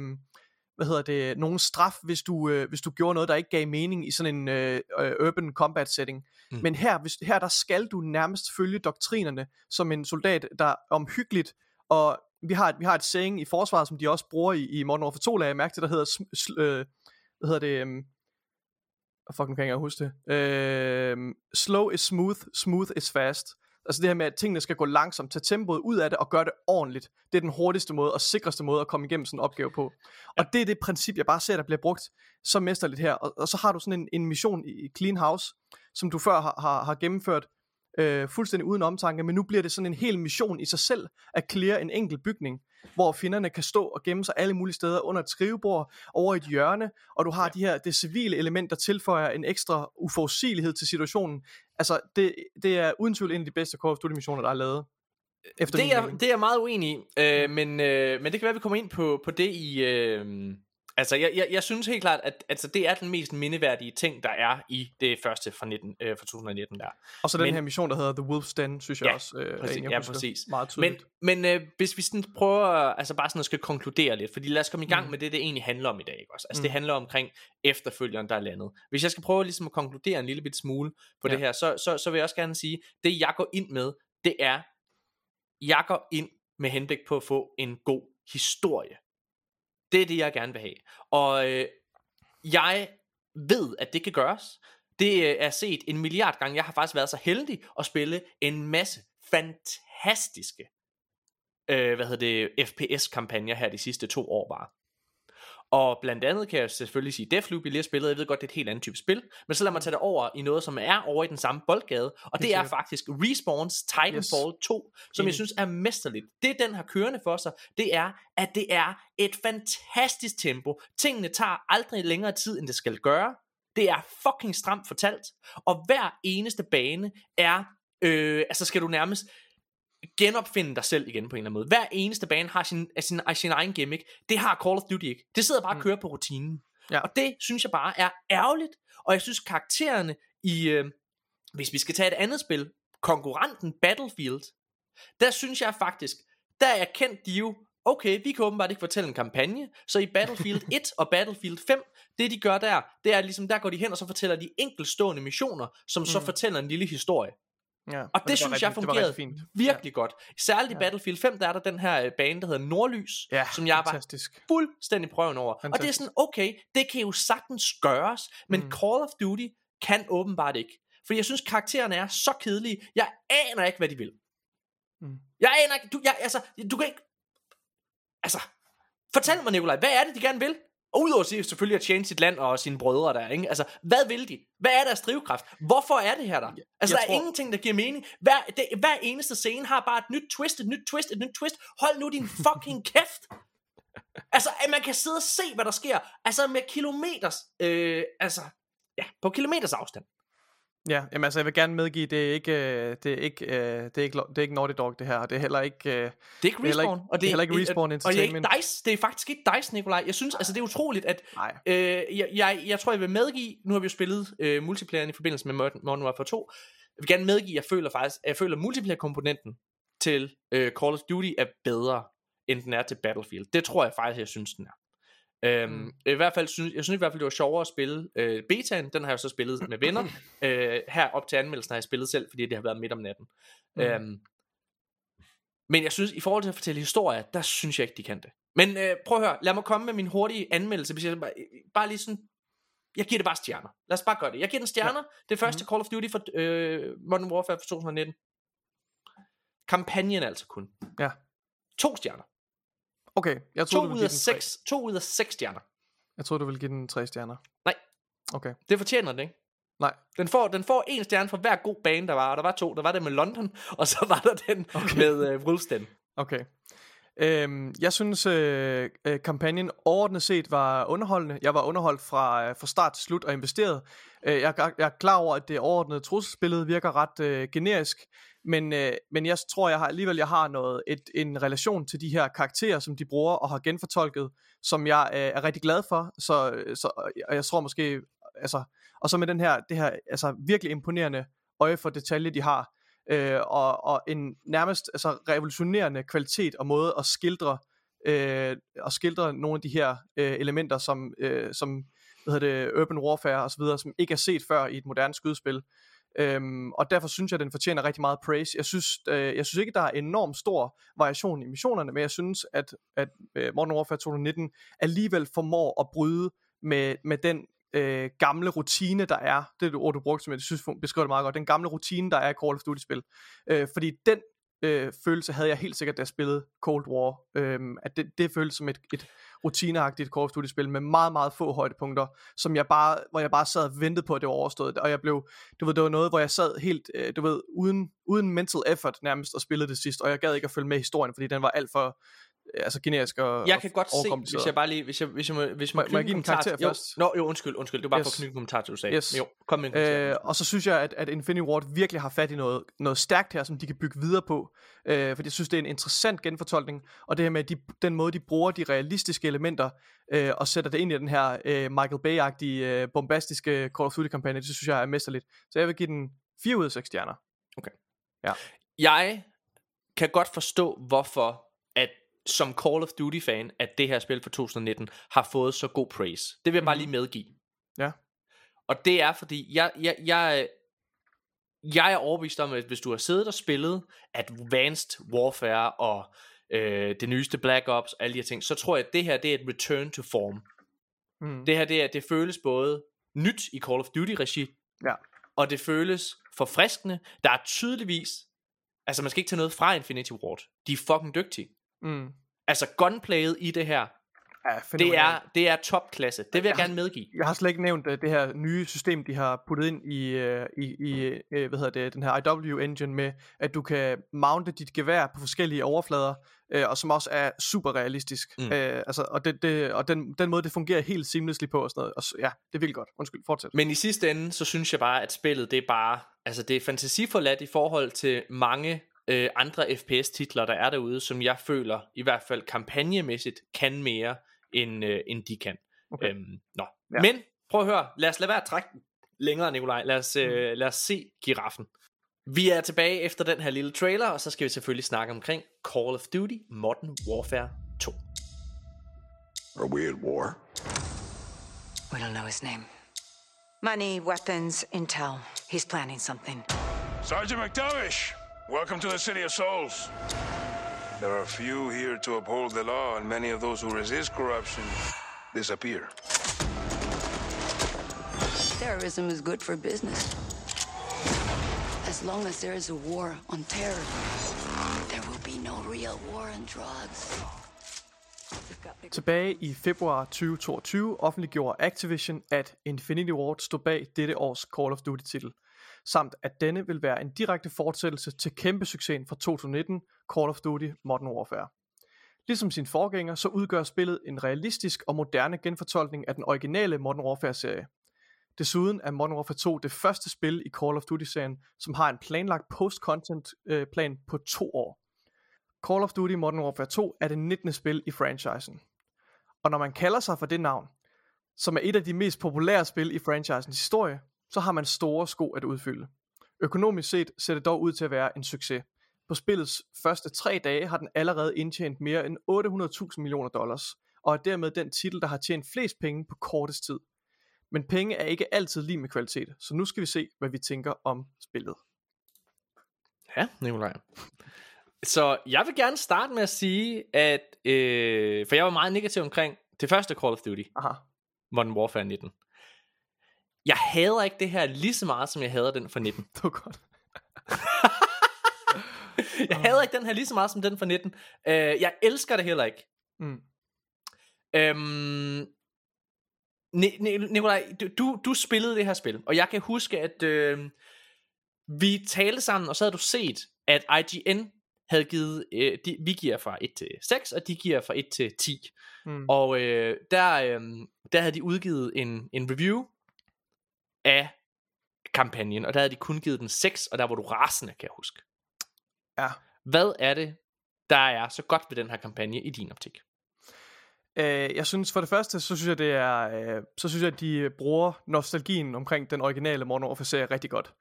hvad hedder det, nogen straf, hvis du, øh, hvis du gjorde noget, der ikke gav mening i sådan en øh, øh, urban combat setting. Mm. Men her, hvis, her der skal du nærmest følge doktrinerne som en soldat, der er omhyggeligt, og vi har, et, vi har et saying i forsvaret, som de også bruger i, i Modern Warfare 2, lagde jeg mærke til, der hedder, sm- sl- øh, hvad hedder det, øh, fuck, nu kan jeg ikke huske det, øh, slow is smooth, smooth is fast. Altså det her med, at tingene skal gå langsomt, tage tempoet ud af det og gøre det ordentligt. Det er den hurtigste måde og sikreste måde at komme igennem sådan en opgave på. Og det er det princip, jeg bare ser, der bliver brugt så mesterligt her. Og, og så har du sådan en, en mission i Clean House, som du før har, har, har gennemført, øh, fuldstændig uden omtanke, men nu bliver det sådan en hel mission i sig selv at clear en enkelt bygning, hvor fjenderne kan stå og gemme sig alle mulige steder under et skrivebord, over et hjørne, og du har ja. de her det civile element, der tilføjer en ekstra uforudsigelighed til situationen. Altså, det, det er uden tvivl en af de bedste Call of Duty missioner, der er lavet. Efter det, er, mening. det er jeg meget uenig i, øh, men, øh, men det kan være, at vi kommer ind på, på det i... Øh, altså, jeg, jeg, jeg synes helt klart, at altså, det er den mest mindeværdige ting, der er i det første fra, 19, øh, fra 2019 der. Og så den men- her mission, der hedder The Wolf's Den, synes jeg Ja, også, øh, er præcis, en, jeg ja, præcis. meget Men, tydeligt. men øh, hvis vi sådan prøver, altså bare sådan at skal konkludere lidt, fordi lad os komme i gang mm. med det, det egentlig handler om i dag, ikke også? Altså Mm. det handler omkring efterfølgeren, der er landet. Hvis jeg skal prøve ligesom at konkludere en lille bit smule på Ja. det her, så, så, så vil jeg også gerne sige, det jeg går ind med, det er, jeg går ind med henblik på at få en god historie. Det er det, jeg gerne vil have. Og øh, jeg ved, at det kan gøres. Det øh, er set en milliard gange. Jeg har faktisk været så heldig at spille en masse fantastiske øh, hvad hedder det, FPS-kampagner her de sidste to år bare. Og blandt andet kan jeg selvfølgelig sige Deathloop, jeg lige har spillet, jeg ved godt, det er et helt andet type spil, men så lad mig tage det over i noget, som er over i den samme boldgade, og det er sikkert. faktisk Respawns Titanfall 2, som Enig. jeg synes er mesterligt. Det den har kørende for sig, det er, at det er et fantastisk tempo. Tingene tager aldrig længere tid, end det skal gøre. Det er fucking stramt fortalt, og hver eneste bane er, øh, altså skal du nærmest genopfinde dig selv igen på en eller anden måde. Hver eneste bane har sin, sin, sin egen gimmick. Det har Call of Duty ikke. Det sidder bare og Mm. kører på rutinen. Ja. Og det synes jeg bare er ærgerligt. Og jeg synes karaktererne i, øh, hvis vi skal tage et andet spil, konkurrenten Battlefield, der synes jeg faktisk, der er kendt de jo, okay, vi kan åbenbart ikke fortælle en kampagne, så i Battlefield 1 og Battlefield 5, det de gør der, det er ligesom, der går de hen, og så fortæller de enkeltstående missioner, som så Mm. fortæller en lille historie. Ja, Og det, synes jeg fungerede fint. virkelig godt. Særligt i Ja. Battlefield 5, der er der den her øh, bane, der hedder Nordlys, Ja, som jeg var fantastisk. fuldstændig prøven over. Og det er Fantastisk. sådan, okay, det kan jo sagtens gøres, men Mm. mm. Call of Duty kan åbenbart ikke. For jeg synes, karaktererne er så kedelige. Jeg aner ikke, hvad de vil. Mm. Jeg aner ikke, du, jeg, altså, du kan ikke, altså, fortæl mig, Nikolaj, hvad er det, de gerne vil? Og udover at sige selvfølgelig at tjene sit land og sine brødre der, ikke? Altså, hvad vil de? Hvad er deres drivkraft? Hvorfor er det her der? Altså, jeg der er tror- ingenting, der giver mening. Hver, det, hver eneste scene har bare et nyt twist, et nyt twist, et nyt twist. Hold nu din fucking kæft! Altså, at man kan sidde og se, hvad der sker. Altså, med kilometers, øh, altså, ja, på kilometers afstand. Ja, jamen altså, jeg vil gerne medgive, det er ikke, det er ikke, det er ikke, det er ikke Naughty Dog, det her, og det er heller ikke, Det er ikke Det Respawn. ikke- og det er heller ikke Respawn Og det er ikke Entertainment. DICE. Det er faktisk ikke DICE, Nikolaj. Jeg synes, altså, det er utroligt, at nej, Øh, jeg, jeg, jeg tror, jeg vil medgive, nu har vi jo spillet øh, multiplayeren i forbindelse med Modern Warfare 2, jeg vil gerne medgive, at jeg føler faktisk, at jeg føler, multiplayer-komponenten til øh, Call of Duty er bedre, end den er til Battlefield. Det tror jeg faktisk, jeg synes, den er. Øhm, Mm. mm. I hvert fald synes, jeg synes i hvert fald det var sjovere at spille øh, betaen, den har jeg så spillet med venner. øh, her op til anmeldelsen har jeg spillet selv, fordi det har været midt om natten. Mm. Mm. Øhm, men jeg synes, i forhold til at fortælle historier, der synes jeg ikke, de kan det. Men øh, prøv at høre, lad mig komme med min hurtige anmeldelse. Hvis jeg bare, bare lige sådan, jeg giver det bare stjerner. Lad os bare gøre det. Jeg giver den stjerner. Ja. Det første Mhm. Call of Duty for øh, Modern Warfare for 2019. Kampagnen altså kun. Ja. To stjerner. Okay, jeg To troede, du ud af seks, to ud af seks stjerner. Jeg troede, du ville give den tre stjerner. Nej. Okay, Det fortjener den, ikke? nej, Den får, den får en stjerne for hver god bane, der var. Og der var to. Der var det med London, og så var der den okay. med øh, Wolfsten. okay. Øhm, jeg synes, øh, øh, kampagnen overordnet set var underholdende. Jeg var underholdt fra, øh, fra start til slut og investeret. Øh, jeg, er- jeg er klar over, at det overordnede trusselsbillede virker ret øh, generisk, men, øh, men jeg tror, jeg har alligevel jeg har noget et, en relation til de her karakterer, som de bruger og har genfortolket, som jeg øh, er rigtig glad for. Så, øh, så og jeg tror måske, altså, og så med den her, det her altså, virkelig imponerende øje for detalje, de har, øh, og, og en nærmest altså, revolutionerende kvalitet og måde at skildre øh, at skildre nogle af de her øh, elementer som øh, som hvad hedder det urban warfare og så videre som ikke er set før i et moderne skydespil. Øhm, og derfor synes jeg, at den fortjener rigtig meget praise. Jeg synes, øh, jeg synes ikke, der er enormt stor variation i missionerne, men jeg synes, at, at øh, Modern Warfare 2019 alligevel formår at bryde med, med den øh, gamle rutine, der er. Det er det ord, du brugte, som jeg synes beskriver det meget godt. Den gamle rutine, der er i Call of Duty-spil. Øh, fordi den øh, følelse havde jeg helt sikkert, da jeg spillede Cold War. Øh, at det, det føltes som et, et rutineagtigt Call of Duty spil med meget, meget få højdepunkter, som jeg bare, hvor jeg bare sad og ventede på, at det var overstået. Og jeg blev, du ved, det var noget, hvor jeg sad helt, øh, du ved, uden, uden mental effort nærmest og spillede det sidst, og jeg gad ikke at følge med i historien, fordi den var alt for altså generisk og Jeg kan godt se, hvis jeg bare lige, hvis jeg, hvis jeg må, hvis Må- må, må jeg give en karakter først? Nå, jo, undskyld, undskyld, det var bare Yes. for at knytte en kommentar til, du sagde. Yes. Jo, kom med en kommentar. Øh, og så synes jeg, at, at Infinity Ward virkelig har fat i noget, noget stærkt her, som de kan bygge videre på. Øh, fordi jeg synes, det er en interessant genfortolkning. Og det her med de, den måde, de bruger de realistiske elementer øh, og sætter det ind i den her øh, Michael Bay-agtige, øh, bombastiske Call of Duty-kampagne, det synes jeg er mesterligt. Så jeg vil give den 4 ud af 6 stjerner. Jeg kan godt forstå, hvorfor at som Call of Duty-fan, at det her spil fra 2019 har fået så god praise. Det vil jeg bare lige medgive. Ja. Og det er fordi, jeg, jeg, jeg, jeg er overbevist om, at hvis du har siddet og spillet Advanced Warfare og øh, det nyeste Black Ops og alle de her ting, så tror jeg, at det her det er et return to form. Mm. Det her det, er, det føles både nyt i Call of Duty-regi, Ja. og det føles forfriskende. Der er tydeligvis, altså man skal ikke tage noget fra Infinity Ward. De er fucking dygtige. Mm. Altså gunplayet i det her, Ja, det er, det er topklasse. Det vil jeg Jeg- gerne medgive. Jeg har slet ikke nævnt uh, det her nye system, de har puttet ind i, uh, i, i uh, hvad hedder det, den her IW-engine med, at du kan mounte dit gevær på forskellige overflader, uh, og som også er super realistisk. Mm. Uh, altså, og det, det, og den, den måde, det fungerer helt seamlessly på og sådan noget. Og så, ja, det er vildt godt. Undskyld, fortsæt. Men i sidste ende, så synes jeg bare, at spillet, det er bare, altså det er fantasiforladt i forhold til mange øh, andre FPS-titler, der er derude, som jeg føler, i hvert fald kampagnemæssigt, kan mere, end, øh, end de kan. Okay. Øhm, nå. Ja. Men, prøv at høre, lad os lade være at trække længere, Nikolaj. Lad os, Mm. øh, lad os se giraffen. Vi er tilbage efter den her lille trailer, og så skal vi selvfølgelig snakke omkring Call of Duty Modern Warfare 2. Are we at war? We don't know his name. Money, weapons, intel. He's planning something. Sergeant McTavish, welcome to the City of Souls. There are few here to uphold the law, and many of those who resist corruption disappear. Terrorism is good for business. As long as there is a war on terror, there will be no real war on drugs. We've got big Tilbage i februar 2022 offentliggjorde Activision, at Infinity Ward stod bag dette års Call of Duty-titel, samt at denne vil være en direkte fortsættelse til kæmpe succesen fra 2019 Call of Duty Modern Warfare. Ligesom sin forgænger, så udgør spillet en realistisk og moderne genfortolkning af den originale Modern Warfare-serie. Desuden er Modern Warfare 2 det første spil i Call of Duty-serien, som har en planlagt post-content øh, plan på to år. Call of Duty Modern Warfare 2 er det 19. spil i franchisen. Og når man kalder sig for det navn, som er et af de mest populære spil i franchisens historie, så har man store sko at udfylde. Økonomisk set ser det dog ud til at være en succes. På spillets første tre dage har den allerede indtjent mere end 800.000 millioner dollars, og er dermed den titel, der har tjent flest penge på kortest tid. Men penge er ikke altid lige med kvalitet, så nu skal vi se, hvad vi tænker om spillet. Ja, Nikolaj. Så jeg vil gerne starte med at sige, at øh, for jeg var meget negativ omkring det første Call of Duty, Aha, Modern Warfare 19. Jeg hader ikke det her lige så meget, som jeg hader den fra 19. det var godt. Jeg hader ikke den her lige så meget som den fra 19. Øh, jeg elsker det heller ikke. Mm. Øhm, Ni- Ni- Nikolaj, du- du, du spillede det her spil, og jeg kan huske, at øh, vi talte sammen, og så havde du set, at IGN havde givet, øh, de, vi giver fra 1 til 6, og de giver fra 1 til 10. Mm. Og øh, der, øh, der havde de udgivet en, en review af kampagnen, og der havde de kun givet den 6, og der var du rasende, kan jeg huske. Ja. Hvad er det, der er så godt ved den her kampagne i din optik? Øh, jeg synes for det første, så synes jeg, det er, øh, så synes jeg, at de bruger nostalgien omkring den originale Modern Warfare-serie rigtig godt.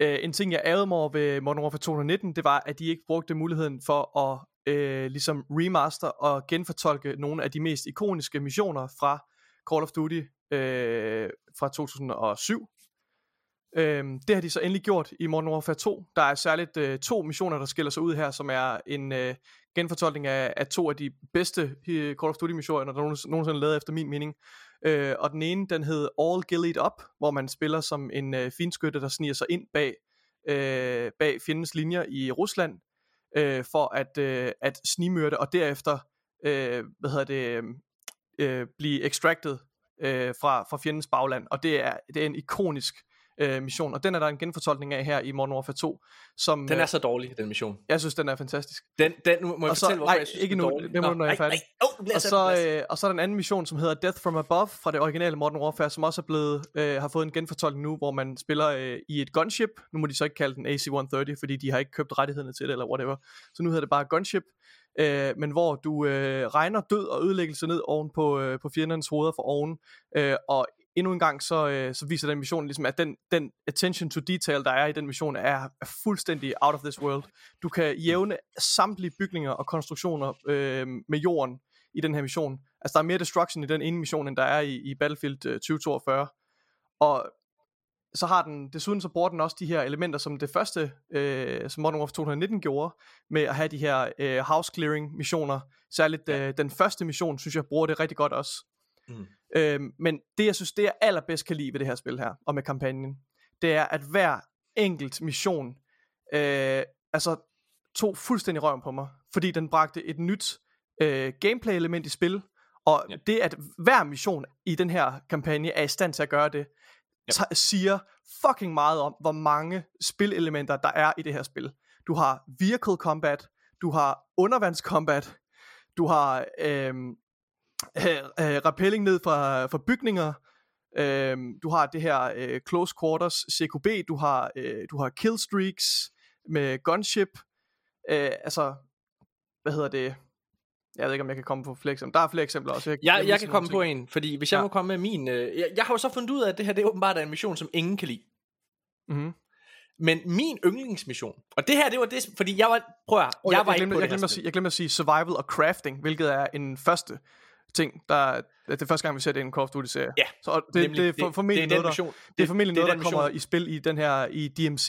Øh, en ting, jeg ærede mig over ved Modern Warfare 2019, det var, at de ikke brugte muligheden for at øh, ligesom remaster og genfortolke nogle af de mest ikoniske missioner fra Call of Duty øh, fra 2007. Øhm, det har de så endelig gjort i Modern Warfare 2. Der er særligt øh, to missioner, der skiller sig ud her, som er en øh, genfortolkning af, af to af de bedste øh, Call of Duty missioner, der nogensinde, nogensinde er lavet efter min mening. Øh, og den ene, den hed All Gillied Up, hvor man spiller som en øh, finskytte, der sniger sig ind bag, øh, bag fjendens linjer i Rusland. øh, for at, øh, at snigmyrde, og derefter, øh, hvad hedder det, øh, blive extracted øh, fra, fra fjendens bagland, og det er, det er en ikonisk øh, mission, og den er der en genfortolkning af her i Modern Warfare 2, som... Den er øh, så dårlig, den mission. Jeg synes, den er fantastisk. Den, den nu må jeg Og så- fortælle, hvorfor nej, jeg synes, ikke den er nu. dårlig. Det må når jeg er færdig. nej. Oh, Og så, øh, og så er der en anden mission, som hedder Death from Above fra det originale Modern Warfare, som også er blevet, øh, har fået en genfortolkning nu, hvor man spiller øh, i et gunship. Nu må de så ikke kalde den AC-130, fordi de har ikke købt rettighederne til det, eller whatever. Så nu hedder det bare gunship. Øh, men hvor du øh, regner død og ødelæggelse ned oven på, øh, på fjendernes hoveder for oven. Øh, og endnu en gang, så, øh, så viser den mission ligesom, at den, den attention to detail, der er i den mission, er, er fuldstændig out of this world. Du kan jævne samtlige bygninger og konstruktioner øh, med jorden i den her mission. Altså, der er mere destruction i den ene mission, end der er i, i Battlefield øh, 2042. Og så har den, desuden så bruger den også de her elementer, som det første, øh, som Modern Warfare 2019 gjorde, med at have de her øh, house clearing missioner. Særligt øh, den første mission, synes jeg, bruger det rigtig godt også. Mm. Øhm, men det, jeg synes, det jeg allerbedst kan lide ved det her spil her, og med kampagnen, det er, at hver enkelt mission, øh, altså, tog fuldstændig røven på mig, fordi den bragte et nyt øh, gameplay-element i spil, og ja. det, at hver mission i den her kampagne er i stand til at gøre det, ja. siger fucking meget om, hvor mange spilelementer der er i det her spil. Du har vehicle combat, du har undervandskombat, du har øhm, øh, øh, rappelling ned fra, fra bygninger, øh, du har det her øh, close quarters CQB, du har, øh, du har killstreaks med gunship, øh, altså, hvad hedder det, jeg ved ikke, om jeg kan komme på flere eksempler. Der er flere eksempler også. Jeg, jeg, misser kan komme på ting. en, fordi hvis jeg Ja. må komme med min... Øh, jeg, jeg har jo så fundet ud af, at det her det er åbenbart er en mission, som ingen kan lide. Mhm. Men min yndlingsmission, og det her, det var det, fordi jeg var, prøv at, Oh, jeg, jeg, var jeg, ikke glemte, på jeg, det glemte at sige, jeg glemte at sige survival og crafting, hvilket er en første ting, der det er første gang, vi ser det i en Call of Duty-serie. Ja, så det, nemlig. det, er for, Det- formentlig det er den noget, der, mission. det er Det- formentlig det er noget, der kommer mission. i spil i den her, i DMC,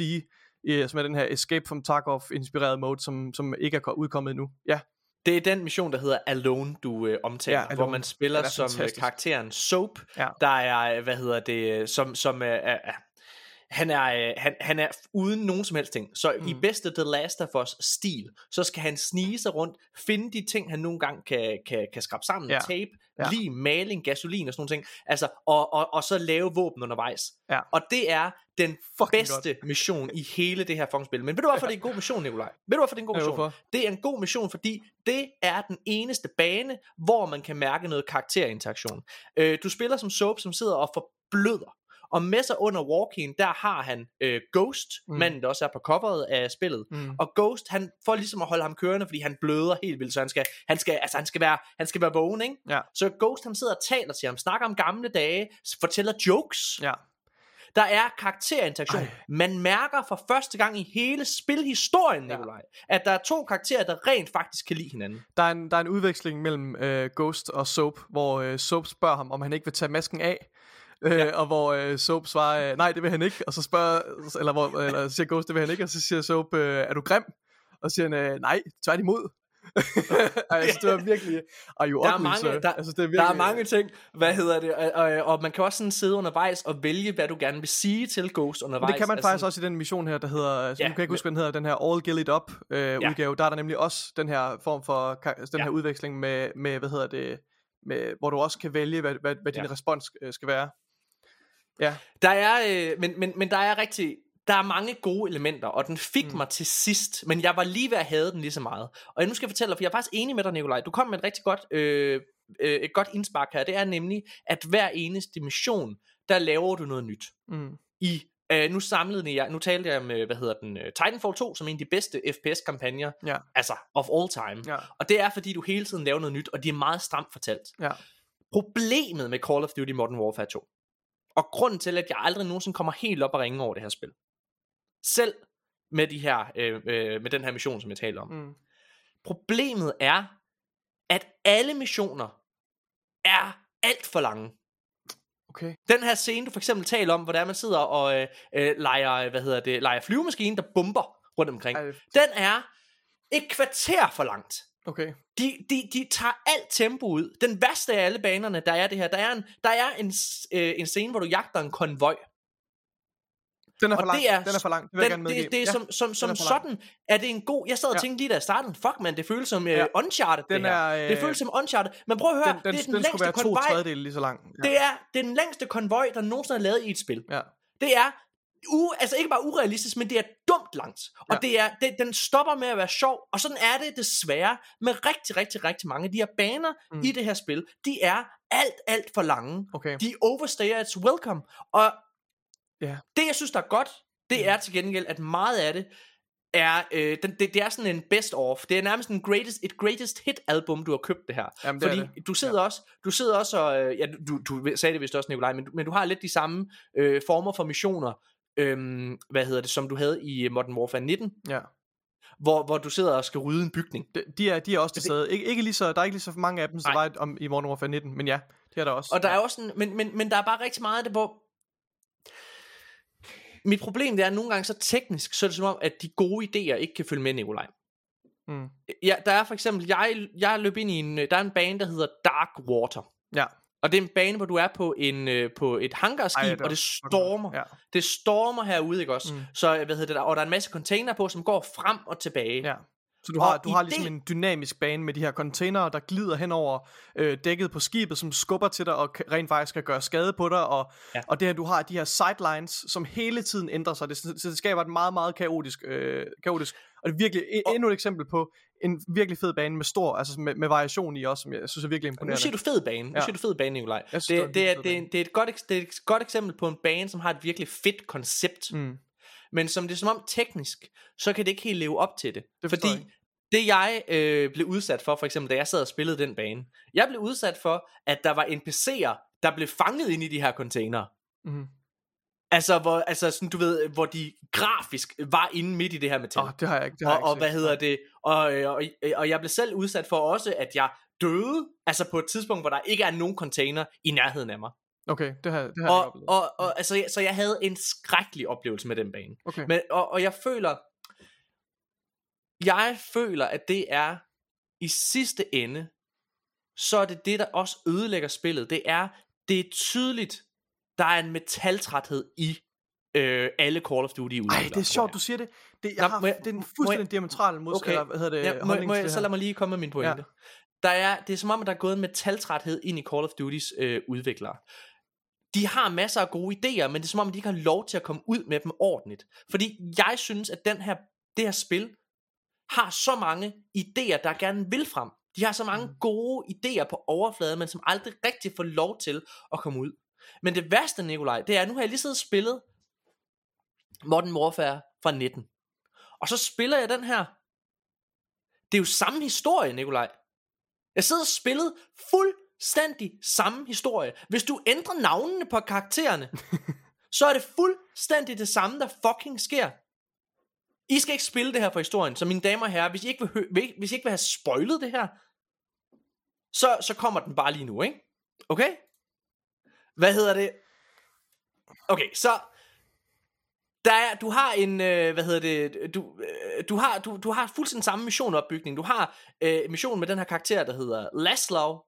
i, som er den her Escape from Tarkov-inspirerede mode, som, som ikke er ko- udkommet endnu. Ja, Det er den mission, der hedder Alone, du øh, omtaler, Ja, ja, hvor Alone. man spiller er som øh, fantastisk. karakteren Soap, Ja. der er, hvad hedder det, som, som øh, er, er, han er, øh, han, han er uden nogen som helst ting. Så mm. i bedste The Last of Us stil, så skal han snige sig rundt, finde de ting, han nogle gange kan, kan, kan skrabe sammen, Ja. tape, Ja. lige maling, gasolin og sådan nogle ting, altså, og, og, og så lave våben undervejs. Ja. Og det er den Fucking bedste mission i hele det her fucking spil. Men ved du hvorfor det er en god mission, Nikolaj? Ved du hvorfor det er en god mission? hvorfor? Det er en god mission, fordi det er den eneste bane, hvor man kan mærke noget karakterinteraktion. Øh, du spiller som Soap, som sidder og forbløder. Og med sig under walking, der har han øh, Ghost, Mm. manden der også er på coveret af spillet. Mm. Og Ghost, han får ligesom at holde ham kørende, fordi han bløder helt vildt, så han skal, han skal, altså, han skal, være, han skal være vågen, ikke? Ja. Så Ghost, han sidder og taler til ham, snakker om gamle dage, fortæller jokes. ja. Der er karakterinteraktion. Ej. Man mærker for første gang i hele spilhistorien, Nikolaj, at der er to karakterer, der rent faktisk kan lide hinanden. Der er en, der er en udveksling mellem øh, Ghost og Soap, hvor øh, Soap spørger ham, om han ikke vil tage masken af. Øh, ja. Og hvor øh, Soap svarer, øh, nej, det vil han ikke. Og så spørger, eller, hvor, eller siger Ghost, det vil han ikke. Og så siger Soap, øh, er du grim? Og siger han, øh, nej, tværtimod. Ej, altså, det var virkelig, are you Der er, mange, sir? der, altså, det er der virkelig, er mange ting, hvad hedder det, og, og, og man kan også sådan sidde undervejs og vælge, hvad du gerne vil sige til Ghost undervejs. Men det kan man Altså, faktisk også i den mission her, der hedder, Ja, nu kan jeg ikke huske, hvad den hedder, den her All Gillied Up øh, Ja. udgave, der er der nemlig også den her form for, altså, den Ja. her udveksling med, med, hvad hedder det, med, hvor du også kan vælge, hvad, hvad, hvad din Ja. respons øh, skal være. Ja, Der er, øh, men, men, men der er rigtig, der er mange gode elementer, og den fik Mm. mig til sidst, men jeg var lige ved at have den lige så meget. Og nu skal jeg fortælle dig, for jeg er faktisk enig med dig, Nikolaj. Du kom med et rigtig godt, øh, øh, et godt indspark her. Det er nemlig, at hver eneste mission, der laver du noget nyt. mm. I Øh, nu samlede jeg, nu talte jeg med, hvad hedder den, uh, Titanfall 2, som er en af de bedste FPS-kampagner, Ja. altså of all time. Ja. Og det er, fordi du hele tiden laver noget nyt, og det er meget stramt fortalt. Ja. Problemet med Call of Duty Modern Warfare 2, og grunden til, at jeg aldrig nogensinde kommer helt op og ringe over det her spil, selv med, de her, øh, øh, med den her mission, som jeg taler om. Mm. Problemet er, at alle missioner er alt for lange. Okay. Den her scene, du for eksempel taler om, hvor der man sidder og øh, øh, leger, hvad hedder det, leger flyvemaskine, der bomber rundt omkring. Ej, Den er et kvarter for langt. Okay. De, de, de tager alt tempo ud. Den værste af alle banerne, der er det her. Der er en, der er en, øh, en scene, hvor du jagter en konvoj. Den er for og lang. det er, Den er for lang. Det vil jeg gerne den, medgive. det, det er Ja, som, som, den som er for sådan, er det en god, jeg sad og Ja. tænkte lige da jeg startede, fuck man, det føles som uh, Ja. Uncharted Den det her. er, øh, det føles som Uncharted, men prøv at høre, Den, den, det er den, den skulle længste konvoj, tredjedele lige så lang. Ja. det er, det er den længste konvoj, der nogensinde er lavet i et spil. Ja. Det er u, altså ikke bare urealistisk, men det er dumt langt. Og Ja. det er, det, den stopper med at være sjov, og sådan er det desværre med rigtig, rigtig, rigtig mange af de her baner Mm. i det her spil. De er alt, alt for lange. Okay. De overstayer its welcome. Og Ja. det, jeg synes, der er godt, det Mm. er til gengæld, at meget af det er, øh, den, det, det er sådan en best of. Det er nærmest en greatest, et greatest hit album, du har købt det her. Jamen, det Fordi det. du sidder også, du sidder også og, øh, ja, du, du sagde det vist også, Nikolaj, men, men du har lidt de samme øh, former for missioner, øhm, hvad hedder det, som du havde i Modern Warfare 19, Ja. hvor, hvor du sidder og skal rydde en bygning. De, de, er, de er også til stede. Ikke, ikke lige så, der er ikke lige så mange af dem, som der var om, i Modern Warfare 19, men ja, det er der også. Og der er også en, men, men, men der er bare rigtig meget af det, hvor mit problem det er, at nogle gange så teknisk, så er det som om, at de gode idéer ikke kan følge med, Nikolaj. Mm. Ja, der er for eksempel, jeg, jeg løb ind i en, der er en bane, der hedder Dark Water. Ja. Og det er en bane, hvor du er på, en, øh, på et hangarskib, Ej, det og det stormer. Ja. Det stormer herude, ikke også? Mm. Så, hvad hedder det der, og der er en masse container på, som går frem og tilbage. Ja. Så du har, Og du har ligesom det- en dynamisk bane med de her containere, der glider hen over øh, dækket på skibet, som skubber til dig og rent faktisk kan gøre skade på dig. Og, Ja. og det her, du har de her sidelines, som hele tiden ændrer sig. Det, så det skaber et meget, meget kaotisk. Øh, kaotisk. Og det er virkelig e- endnu et eksempel på en virkelig fed bane med stor, altså med, med variation i også, som jeg synes er virkelig Nu imponerende. siger du fed bane. Nu Ja. siger du fed bane, Nikolaj. Synes, Det, det det, er, det, er, det, er et godt, det er et godt eksempel på en bane, som har et virkelig fedt koncept. Mm. Men som det er som om teknisk, så kan det ikke helt leve op til det. Det Fordi jeg. det jeg øh, blev udsat for, for eksempel da jeg sad og spillede den bane, jeg blev udsat for, at der var NPC'er, der blev fanget ind i de her containere. Mm. Altså, hvor, altså sådan, du ved, hvor de grafisk var inde midt i det her metal. Åh, det har jeg ikke. Det har og, jeg ikke og set. hvad hedder det? Og, øh, og, og jeg blev selv udsat for også, at jeg døde, altså på et tidspunkt, hvor der ikke er nogen container i nærheden af mig. Okay, det har, det har jeg Og, oplevet. og, og altså, jeg- så jeg havde en skrækkelig oplevelse med den bane. Okay. Men, og, og jeg føler, jeg føler, at det er i sidste ende, så er det det, der også ødelægger spillet. Det er, det er tydeligt, der er en metaltræthed i øh, alle Call of Duty Ej, udviklere. det er sjovt, du siger det. det jeg Nå, har, jeg- det er en fuldstændig diametral mod, Okay. eller hvad hedder det, Ja, må, må jeg, det så lad mig lige komme med min pointe. Ja. Der er, det er som om, at der er gået en metaltræthed ind i Call of Duty's øh, udviklere. De har masser af gode idéer, men det er som om, at de ikke har lov til at komme ud med dem ordentligt. Fordi jeg synes, at den her, det her spil har så mange idéer, der gerne vil frem. De har så mange Mm. gode idéer på overfladen, men som aldrig rigtig får lov til at komme ud. Men det værste, Nikolaj, det er, at nu har jeg lige siddet og spillet Modern Warfare fra 19. Og så spiller jeg den her. Det er jo samme historie, Nikolaj. Jeg sidder og spillet fuldstændig samme historie. Hvis du ændrer navnene på karaktererne, så er det fuldstændig det samme, der fucking sker. I skal ikke spille det her for historien, så mine damer og herrer, hvis I ikke vil, hø- vil- hvis I ikke vil have spoilet det her, så, så kommer den bare lige nu, ikke? Okay? Hvad hedder det? Okay, så der er, du har en, øh, hvad hedder det, du, øh, du, har, du, du har fuldstændig samme missionopbygning. Du har øh, missionen med den her karakter, der hedder Laszlo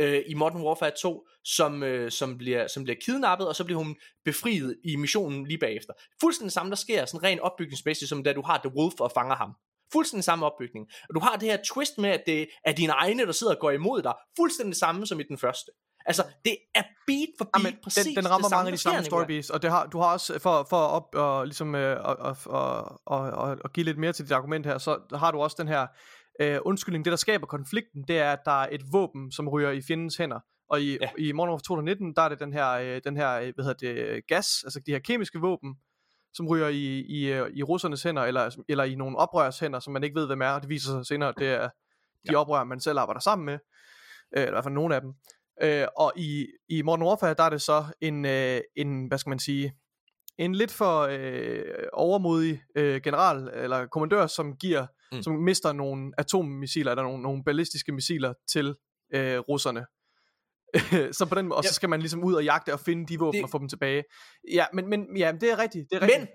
øh, i Modern Warfare 2, som, øh, som, bliver, som bliver kidnappet, og så bliver hun befriet i missionen lige bagefter. Fuldstændig samme, der sker, sådan rent opbygningsmæssigt, som da du har The Wolf og fanger ham. Fuldstændig samme opbygning. Og du har det her twist med, at det er dine egne, der sidder og går imod dig. Fuldstændig samme som i den første. Altså, det er beat for beat, Jamen, præcis den, den rammer det mange af de samme Nikolaj. storybeats, og det har, du har også, for, for op, og, ligesom, øh, og, og, og, og, og, give lidt mere til dit argument her, så har du også den her øh, undskyldning. Det, der skaber konflikten, det er, at der er et våben, som ryger i fjendens hænder. Og i, ja. i Modern Warfare 2019, der er det den her, øh, den her øh, hvad hedder det, gas, altså de her kemiske våben, som ryger i, i, øh, i russernes hænder, eller, eller i nogle oprørs hænder, som man ikke ved, hvem er, og det viser sig senere, det er de ja. oprør, man selv arbejder sammen med, øh, eller i hvert fald nogle af dem. Øh, og i, i Modern Warfare, der er det så en, øh, en hvad skal man sige, en lidt for øh, overmodig øh, general, eller kommandør, som giver, mm. som mister nogle atommissiler, eller nogle, nogle ballistiske missiler til øh, russerne. så på den måde, og så skal man ligesom ud og jagte og finde de våben Det- og få dem tilbage. Ja, men, men ja, det er rigtigt. Det er rigtigt. Men,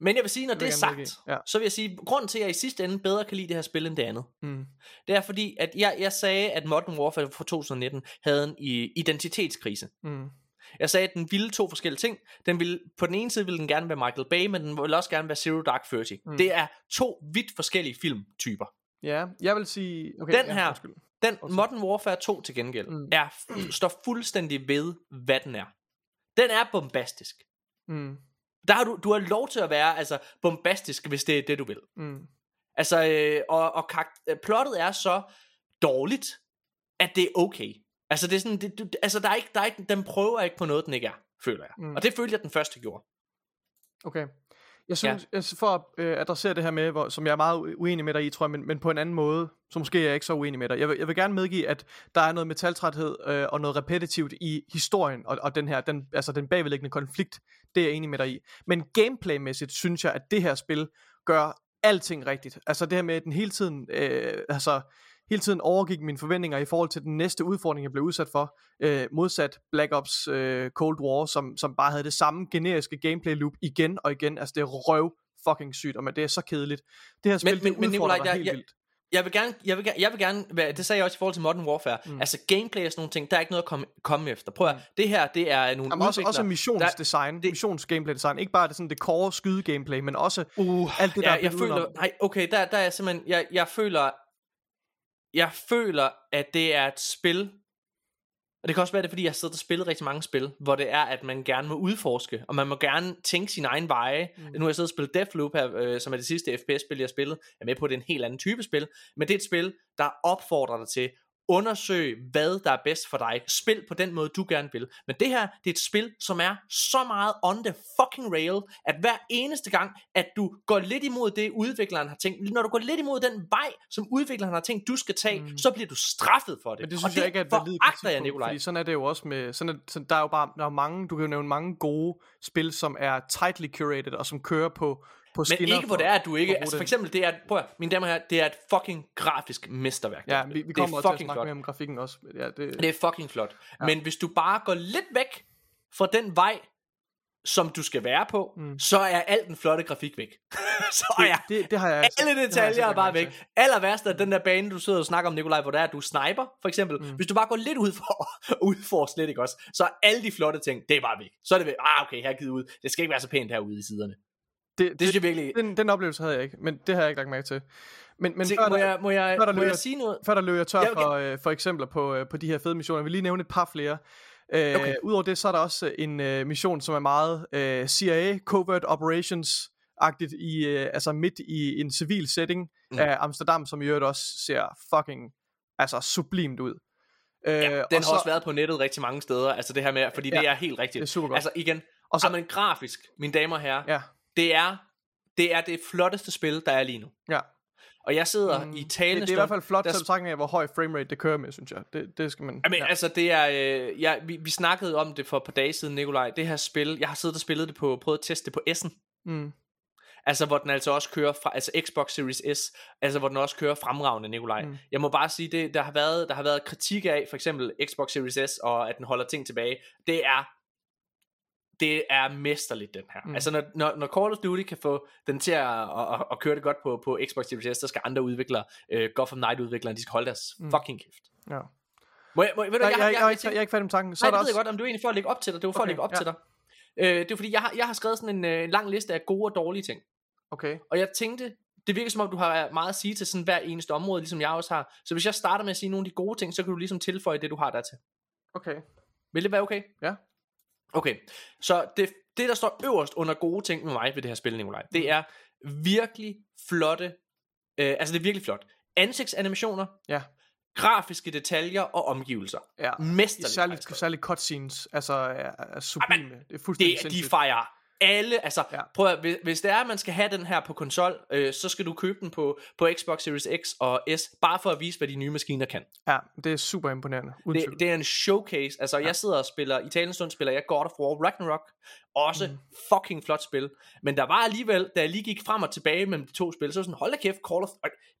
men jeg vil sige, når Det er sagt. Ja. så vil jeg sige, grunden til, at jeg i sidste ende bedre kan lide det her spil end det andet, Mm. det er fordi, at jeg, jeg sagde, at Modern Warfare fra 2019 havde en i- identitetskrise. Mm. Jeg sagde, at den ville to forskellige ting. Den ville, på den ene side ville den gerne være Michael Bay, men den ville også gerne være Zero Dark Thirty. Mm. Det er to vidt forskellige filmtyper. Ja, jeg vil sige... Okay, Den ja, her- undskyld. Den Modern Warfare 2 til gengæld mm. er, står fuldstændig ved, hvad den er. Den er bombastisk. Mm, Der har du, du har lov til at være altså, bombastisk, hvis det er det, du vil. mm, Altså, øh, og, og karak- øh, plottet er så dårligt, at det er okay. Altså, det er sådan, det, du, altså der er ikke, der er ikke, den prøver ikke på noget, den ikke er, føler jeg. Mm. Og det følte jeg, den første gjorde. okay. Jeg synes, ja. jeg, for at øh, adressere det her med, hvor, som jeg er meget uenig med dig i, tror jeg, men, men på en anden måde, så måske er jeg ikke så uenig med dig. Jeg vil, jeg vil gerne medgive, at der er noget metaltræthed øh, og noget repetitivt i historien, og, og den her, den, altså den bagvedliggende konflikt, det er jeg enig med dig i. Men gameplaymæssigt synes jeg, at det her spil gør alting rigtigt. Altså det her med, at den hele tiden, øh, altså hele tiden overgik mine forventninger i forhold til den næste udfordring, jeg blev udsat for, øh, modsat Black Ops øh, Cold War, som, som bare havde det samme generiske gameplay loop igen og igen. Altså det er røv fucking sygt, og men det er så kedeligt. Det her spil, Men- men- det men dig jeg- helt jeg- vildt. Jeg vil gerne, jeg vil, gerne- jeg vil gerne være, det sagde jeg også i forhold til Modern Warfare, mm. altså gameplay og sådan nogle ting, der er ikke noget at komme, komme efter. Prøv at, mm. det her, det er nogle Jamen også, også missionsdesign, det- det, missions gameplay design. Ikke bare det, sådan det core skyde gameplay, men også Uh, alt det, der ja, er jeg føler, nej, okay, der, der er simpelthen, jeg, jeg føler, jeg føler, at det er et spil, og det kan også være det, er, fordi jeg har siddet og spillet rigtig mange spil, hvor det er, at man gerne må udforske, og man må gerne tænke sin egen veje. Mm. Nu har jeg siddet og spillet Deathloop her, øh, som er det sidste FPS-spil, jeg har spillet. Jeg er med på, at det er en helt anden type spil, men det er et spil, der opfordrer dig til, undersøg, hvad der er bedst for dig. Spil på den måde, du gerne vil. Men det her, det er et spil, som er så meget on the fucking rail, at hver eneste gang, at du går lidt imod det, udvikleren har tænkt, når du går lidt imod den vej, som udvikleren har tænkt, du skal tage, mm. så bliver du straffet for det. Men det Og synes jeg ikke er validt foragter jeg, Nikolaj. fordi sådan er det jo også med, sådan er, sådan, der er jo bare, der er mange, du kan jo nævne mange gode spil, som er tightly curated, og som kører på, på Men ikke hvor det er, at du ikke... Altså for eksempel, det er, prøv at, mine damer herrer, det er et fucking grafisk mesterværk. Ja, det her vi, vi det er kommer også til at snakke flot. mere om grafikken også. Ja, det, Det er fucking flot. Ja. Men hvis du bare går lidt væk fra den vej, som du skal være på, mm. så er al den flotte grafik væk. så er det, det, det har jeg alle det har jeg detaljer er bare mærke væk. til. Aller værst er den der bane, du sidder og snakker om, Nikolaj, hvor der er, at du sniper, for eksempel. Mm. Hvis du bare går lidt ud for ud for slet ikke også, så er alle de flotte ting, det er bare væk. Så er det væk. Ah, okay, her er givet ud. Det skal ikke være så pænt herude i siderne. Det, Det synes jeg virkelig... den, den oplevelse havde jeg ikke, men det har jeg ikke lagt mærke til. Men, men Se, før, må der, jeg, må jeg, før der må løber- jeg sige noget? før der løber jeg tør Jeg vil for, øh, for eksempler på, øh, på de her fede missioner. Jeg vil lige nævne et par flere. Øh, Okay. Udover det, så er der også en øh, mission, som er meget øh, CIA, Covert Operations-agtigt, i, øh, altså midt i en civil setting mm. af Amsterdam, som i øvrigt også ser fucking altså sublimt ud. Øh, Ja, den og har så- også været på nettet rigtig mange steder, altså det her med, fordi Ja, det er helt rigtigt. det er super godt. Altså igen, Og så- så, men grafisk, mine damer og herrer, Ja, det er det er det flotteste spil, der er lige nu. ja. Og jeg sidder Mm, i det, talende det er i hvert fald flot der, betragtning af, hvor høj framerate det kører med, synes jeg. Det, det skal man... Jamen, ja. altså det er, øh, jeg, vi, vi snakkede om det for et par dage siden, Nikolaj, det her spil, jeg har siddet og spillet det på, prøvet at teste det på S'en, Mm. altså hvor den altså også kører fra, altså Xbox Series S, altså hvor den også kører fremragende, Nikolaj. Mm. Jeg må bare sige, det, der har været, der har været kritik af, for eksempel Xbox Series S, og at den holder ting tilbage, det er, det er mesterligt, den her. Mm. Altså, når, når, når Call of Duty kan få den til at, at, at, at køre det godt på, på Xbox Series S, så skal andre udviklere, uh, Gotham Knight-udviklere, de skal holde deres Mm. fucking kæft. Ja. Må jeg, må, ved du, jeg, jeg, jeg, jeg, ikke, tænkt- jeg er ikke færdig med tanken. Så Nej, der det ved jeg godt, om du er egentlig for at lægge op til dig. Det var for Okay, at lægge op ja. til dig. Øh, det er fordi, jeg har, jeg har skrevet sådan en, øh, en lang liste af gode og dårlige ting. Okay. Og jeg tænkte, det virker som om, du har meget at sige til sådan hver eneste område, ligesom jeg også har. Så hvis jeg starter med at sige nogle af de gode ting, så kan du ligesom tilføje det, du har dertil. Okay. Vil det være okay? Ja. Okay, så det, det der står øverst under gode ting med mig ved det her spil, Nikolaj, det Mm. er virkelig flotte, øh, altså det er virkelig flot. Ansigtsanimationer, Ja. grafiske detaljer og omgivelser. Ja. Mesterligt. Særligt, særligt cutscenes, altså er, er sublime. det er fuldstændig det, de sindssygt. fejrer alle, altså Ja. prøv at, hvis, hvis det er, at man skal have den her på konsol, øh, så skal du købe den på, på Xbox Series X og S, bare for at vise, hvad de nye maskiner kan. Ja, det er super imponerende. Det, det er en showcase, altså ja. jeg sidder og spiller, i talende stund spiller jeg God of War Ragnarok, også mm. fucking flot spil, men der var alligevel, da jeg lige gik frem og tilbage mellem de to spil, så var sådan, hold da kæft, Call of,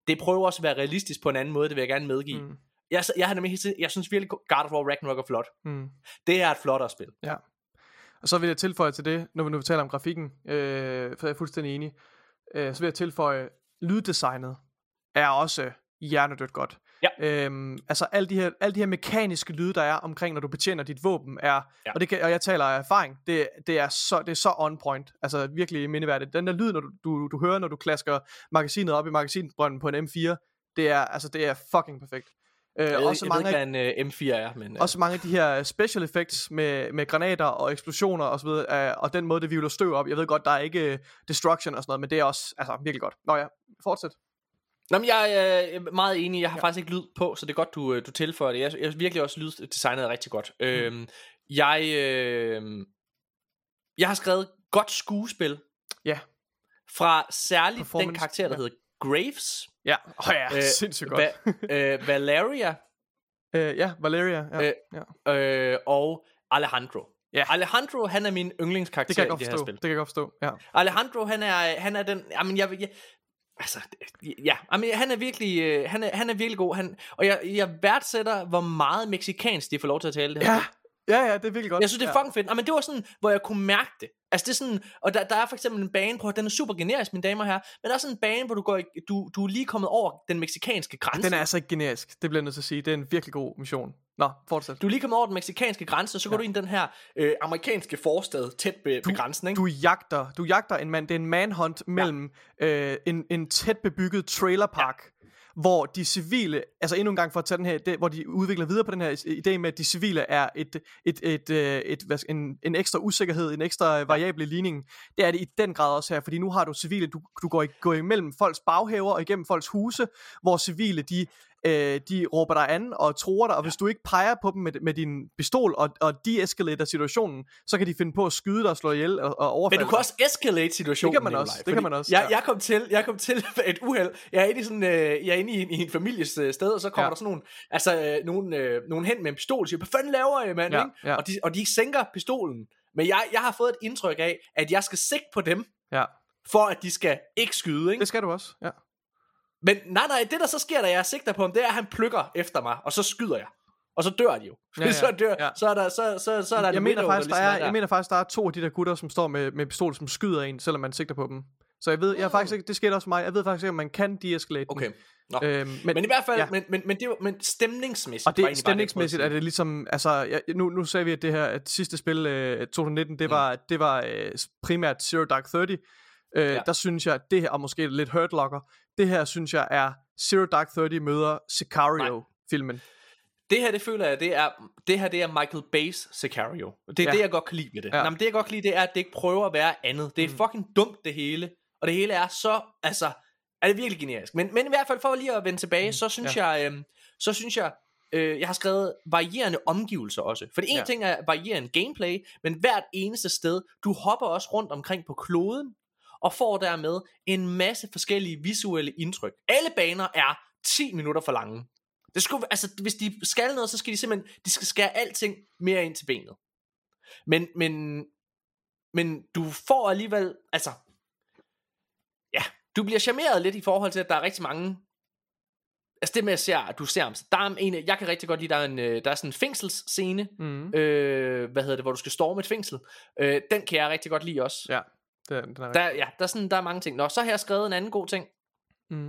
det prøver også at være realistisk på en anden måde, det vil jeg gerne medgive. Mm. Jeg, jeg, har nemlig, jeg synes virkelig, God of War Ragnarok er flot. Mm. Det er et flottere spil. Ja. Og så vil jeg tilføje til det, når vi nu taler om grafikken, øh, for jeg er fuldstændig enig, øh, så vil jeg tilføje, lyddesignet er også hjernedødt godt. Ja. Øhm, altså alle de, her, alle de her mekaniske lyde, der er omkring, når du betjener dit våben, er, ja. og, det kan, og jeg taler af erfaring, det, det, er så, det er så on point. Altså virkelig mindeværdigt. Den der lyd, når du, du, du hører, når du klasker magasinet op i magasinbrønden på en M4, det er, altså, det er fucking perfekt. Øh, Jeg også jeg mange, ved ikke, hvad en uh, M4 er, men... Uh, også mange af de her special effects med, med granater og eksplosioner og så videre, øh, og den måde, det vivler støv op. Jeg ved godt, der er ikke øh, destruction og sådan noget, men det er også altså, virkelig godt. Nå ja, fortsæt. Nå, men jeg er øh, meget enig. Jeg har ja. faktisk ikke lyd på, så det er godt, du, øh, du tilføjer det. Jeg, jeg virkelig også lyddesignet er rigtig godt. Mm. Øhm, jeg, øh, jeg har skrevet godt skuespil. Ja. Fra særligt den karakter, der ja. hedder Graves. Ja, oh, ja øh, sindssygt godt. Va- øh, Valeria. øh, ja, Valeria. Ja, Øh, ja. øh, og Alejandro. Ja. Alejandro, han er min yndlingskarakter Det kan jeg i godt det her forstå. spil. Det kan jeg godt forstå. Ja. Alejandro, han er, han er den, jamen jeg, jeg altså, ja, jamen, han er virkelig, øh, han er, han er virkelig god, han, og jeg, jeg værdsætter, hvor meget mexikansk de får lov til at tale det her. Ja. Ja, ja, det er virkelig godt. Jeg synes, det er ja. fucking fedt. Jamen, det var sådan, hvor jeg kunne mærke det. Altså, det er sådan, og der, der er for eksempel en bane på, den er super generisk, mine damer og herrer, men der er sådan en bane, hvor du, går, du, du er lige kommet over den meksikanske grænse. Den er altså ikke generisk. Det bliver jeg nødt til at sige. Det er en virkelig god mission. Nå, fortsæt. Du er lige kommet over den meksikanske grænse, og så går du ind i den her øh, amerikanske forstad, tæt ved, ved grænsen, ikke? Du jagter, du jagter en mand. Det er en manhunt mellem øh, en, en tæt bebygget trailerpark, ja. Hvor de civile, altså endnu en gang for at tage den her, det, hvor de udvikler videre på den her idé med, at de civile er et, et, et, et, et, hvad, skal- en, en ekstra usikkerhed, en ekstra variabel i ligningen. Det er det i den grad også her, fordi nu har du civile, du, du går, går imellem folks baghaver og igennem folks huse, hvor civile, de øh, de råber dig an og tror dig, og hvis du ikke peger på dem med, med din pistol og, og de-escalater situationen, så kan de finde på at skyde dig og slå ihjel og, og overfalde Men du kan dig. også escalate situationen. Det kan man Nikolaj, også, det kan man også, Jeg, ja. jeg, kom til, jeg kom til et uheld. Jeg er inde i, sådan, øh, jeg er inde i, en, i en families øh, sted, og så kommer ja. der sådan nogle, altså, øh, nogle, øh, nogle hen med en pistol, og siger, hvad fanden laver I, mand? Ja, ikke? ja. Og, de, og de sænker pistolen. Men jeg, jeg har fået et indtryk af, at jeg skal sigte på dem, Ja, for at de skal ikke skyde, ikke? det skal du også. Ja. Men nej, nej, det der så sker, da jeg sigter på ham, det er, at han plukker efter mig, og så skyder jeg. Og så dør de jo. Ja, ja, så, dør, ja. så, er der, så, så, så er der Jeg en mener, faktisk, der ligesom er, jeg mener faktisk, der er to af de der gutter, som står med, med pistol, som skyder en, selvom man sigter på dem. Så jeg ved, jeg faktisk ikke, det skete også mig, jeg ved faktisk ikke, om man kan de-escalate den. Okay. Nå. Øhm, Men, men i hvert fald, ja. men, men, men, det var, men stemningsmæssigt Og var det bare stemningsmæssigt jeg er prøvede det ligesom, altså, jeg, nu, nu sagde vi, at det her at sidste spil, øh, 2019, Mm. det var, det var øh, primært Zero Dark 30. Øh, Ja. Der synes jeg, det her, og måske lidt Hurt Locker, det her synes jeg er Zero Dark 30 møder Sicario-filmen. Det her, det føler jeg, det er, det her, det er Michael Bay's Sicario. Det er Ja. det, jeg godt kan lide ved det. Ja. Nå, men det, jeg godt kan lide, det er, at det ikke prøver at være andet. Det er mm. fucking dumt, det hele. Og det hele er så, altså, er det virkelig generisk. Men, men i hvert fald, for lige at vende tilbage, mm. så synes ja. jeg, øh, så synes jeg, øh, jeg har skrevet varierende omgivelser også. For det ene ja. ting er varierende gameplay, men hvert eneste sted, du hopper også rundt omkring på kloden, og får dermed en masse forskellige visuelle indtryk. Alle baner er 10 minutter for lange. Det skulle, altså, hvis de skal noget, så skal de simpelthen, de skal skære alting mere ind til benet. Men, men, men du får alligevel, altså, ja, du bliver charmeret lidt i forhold til, at der er rigtig mange, altså det med at se, at du ser, der er en, jeg kan rigtig godt lide, der er, en, øh, der er sådan en fængselsscene, Mm. øh, hvad hedder det, hvor du skal storme et fængsel. Øh, den kan jeg rigtig godt lide også. Ja, den, den er Der, ja, der er, sådan, der er mange ting. Nå, så har jeg skrevet en anden god ting. Mm.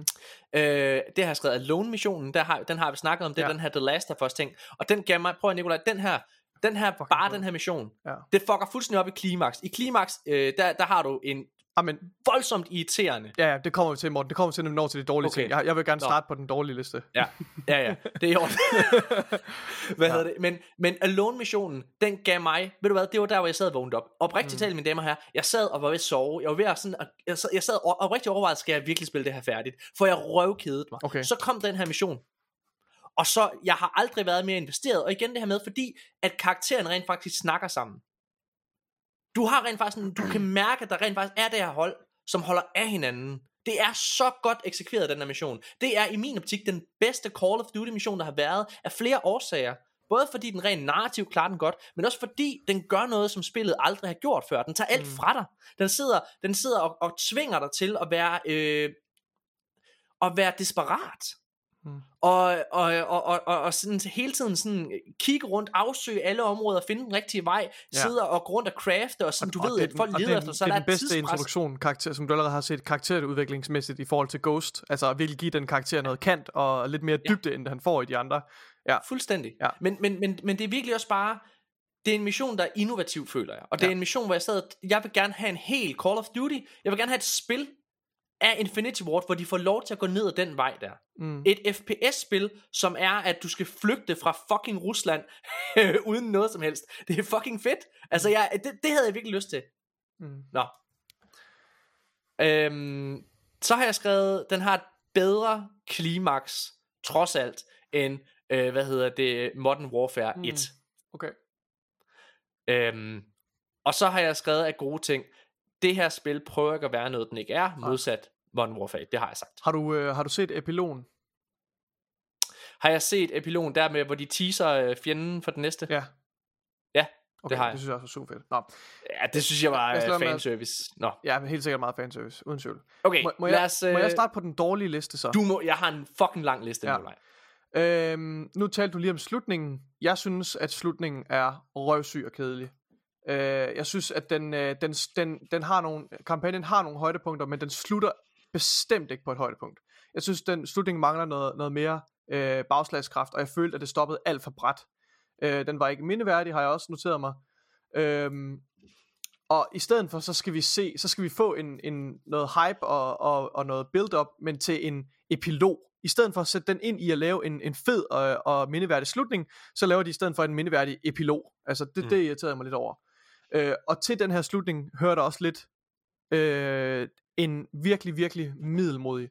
Øh, det har jeg skrevet Alone-missionen, der har, den har vi snakket om, det er Ja. den her The Last of Us ting. Og den gav mig, prøv at Nikolaj, den her, den her, bare den her mission, Ja. det fucker fuldstændig op i klimaks. I klimaks, øh, der, der har du en Amen, voldsomt irriterende. ja, ja, det kommer vi til, Morten. Det kommer vi til, når vi når til de dårlige Okay. ting. Jeg, jeg vil gerne Nå. starte på den dårlige liste. Ja, ja, ja, det er orden. hvad hedder det? Men, men Alone-missionen, den gav mig, ved du hvad, det var der, hvor jeg sad og vågnede op. Oprigtigt mm. talt, mine damer her, jeg sad og var ved at sove. Jeg var ved at sådan, jeg sad, jeg sad og oprigtigt overvejet, skal jeg virkelig spille det her færdigt? For jeg røvkedede mig. Okay. Så kom den her mission. Og så, jeg har aldrig været mere investeret. Og igen det her med, fordi at karakteren rent faktisk snakker sammen. Du har rent faktisk, sådan, du kan mærke, at der rent faktisk er det her hold, som holder af hinanden. Det er så godt eksekveret, den her mission. Det er i min optik den bedste Call of Duty mission, der har været, af flere årsager. Både fordi den rent narrativ klarer den godt, men også fordi den gør noget, som spillet aldrig har gjort før. Den tager alt Mm. fra dig. Den sidder, den sidder og, og tvinger dig til at være, øh, at være desperat. Mm. Og, og, og, og, og, og sådan hele tiden sådan kigge rundt, afsøge alle områder, finde den rigtige vej, Ja. ja. sidde og gå rundt og crafte, og sådan, Og- du og ved, er at den- folk leder er efter, den- så det der er er den bedste tidspres. introduktion, karakter, som du allerede har set karakterudviklingsmæssigt i forhold til Ghost. Altså virkelig give den karakter noget kant og lidt mere dybde, end han får i de andre. Ja. Fuldstændig. Ja. Men, men, men, men det er virkelig også bare, det er en mission, der er innovativ, føler jeg. Og det Ja. er en mission, hvor jeg sad, jeg vil gerne have en hel Call of Duty, jeg vil gerne have et spil af Infinity Ward, hvor de får lov til at gå ned ad den vej der. Mm. Et FPS-spil, som er, at du skal flygte fra fucking Rusland, uden noget som helst. Det er fucking fedt. Altså, jeg, det, det havde jeg virkelig lyst til. Mm. Nå. Øhm, så har jeg skrevet, den har et bedre klimaks, trods alt, end, øh, hvad hedder det, Modern Warfare 1. Mm. Okay. Øhm, og så har jeg skrevet af gode ting. Det her spil prøver ikke at være noget, den ikke er, modsat Modern Warfare 1. Det har jeg sagt. Har du, øh, har du set epilogen? Har jeg set epilogen der med, hvor de teaser øh, fjenden for den næste? Ja. Ja, Okay, det har jeg. det synes jeg også var super fedt. Nå. Ja, det synes jeg var lade øh, med fanservice. Nå. Ja, helt sikkert meget fanservice, uden tvivl. Okay, må, må, jeg, os, må jeg øh, starte på den dårlige liste så? Du må, jeg har en fucking lang liste, Ja. Nikolaj. Øhm, nu talte du lige om slutningen. Jeg synes, at slutningen er røvsyg og kedelig. Øh, jeg synes, at den, øh, den, den, den har nogle, kampagnen har nogle højdepunkter, men den slutter bestemt ikke på et højdepunkt. Jeg synes, den slutning mangler noget, noget mere øh, bagslagskraft, og jeg følte, at det stoppede alt for bræt. Øh, den var ikke mindeværdig, har jeg også noteret mig. Øhm, og i stedet for, så skal vi se, så skal vi få en, en noget hype og, og, og noget build-up, men til en epilog. I stedet for at sætte den ind i at lave en, en fed og, og mindeværdig slutning, så laver de i stedet for en mindeværdig epilog. Altså det, mm. det irriterede mig lidt over. Øh, og til den her slutning hører der også lidt øh, en virkelig, virkelig middelmodig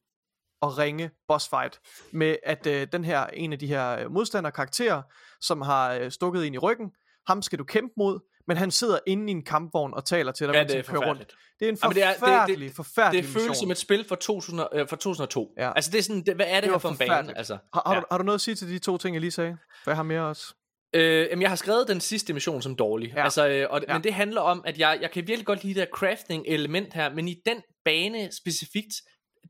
og ringe boss fight med at øh, den her en af de her øh, modstanderkarakterer, som har øh, stukket ind i ryggen, ham skal du kæmpe mod, men han sidder inde i en kampvogn og taler til dig, Ja, mens han kører rundt. Det er en Jamen, det er- det- forfærdelig, det- forfærdelig Det føles mission. som et spil fra, 2000, øh, fra 2002. Ja. Altså det er sådan, det, hvad er det, Det her for en bane? Altså, Har, har, ja. du, har du noget at sige til de to ting, jeg lige sagde? For jeg har mere også. Øh, jamen, jeg har skrevet den sidste mission som dårlig. Ja. Altså, øh, og, Ja. Men det handler om, at jeg, jeg kan virkelig godt lide det her crafting element her, men i den bane specifikt,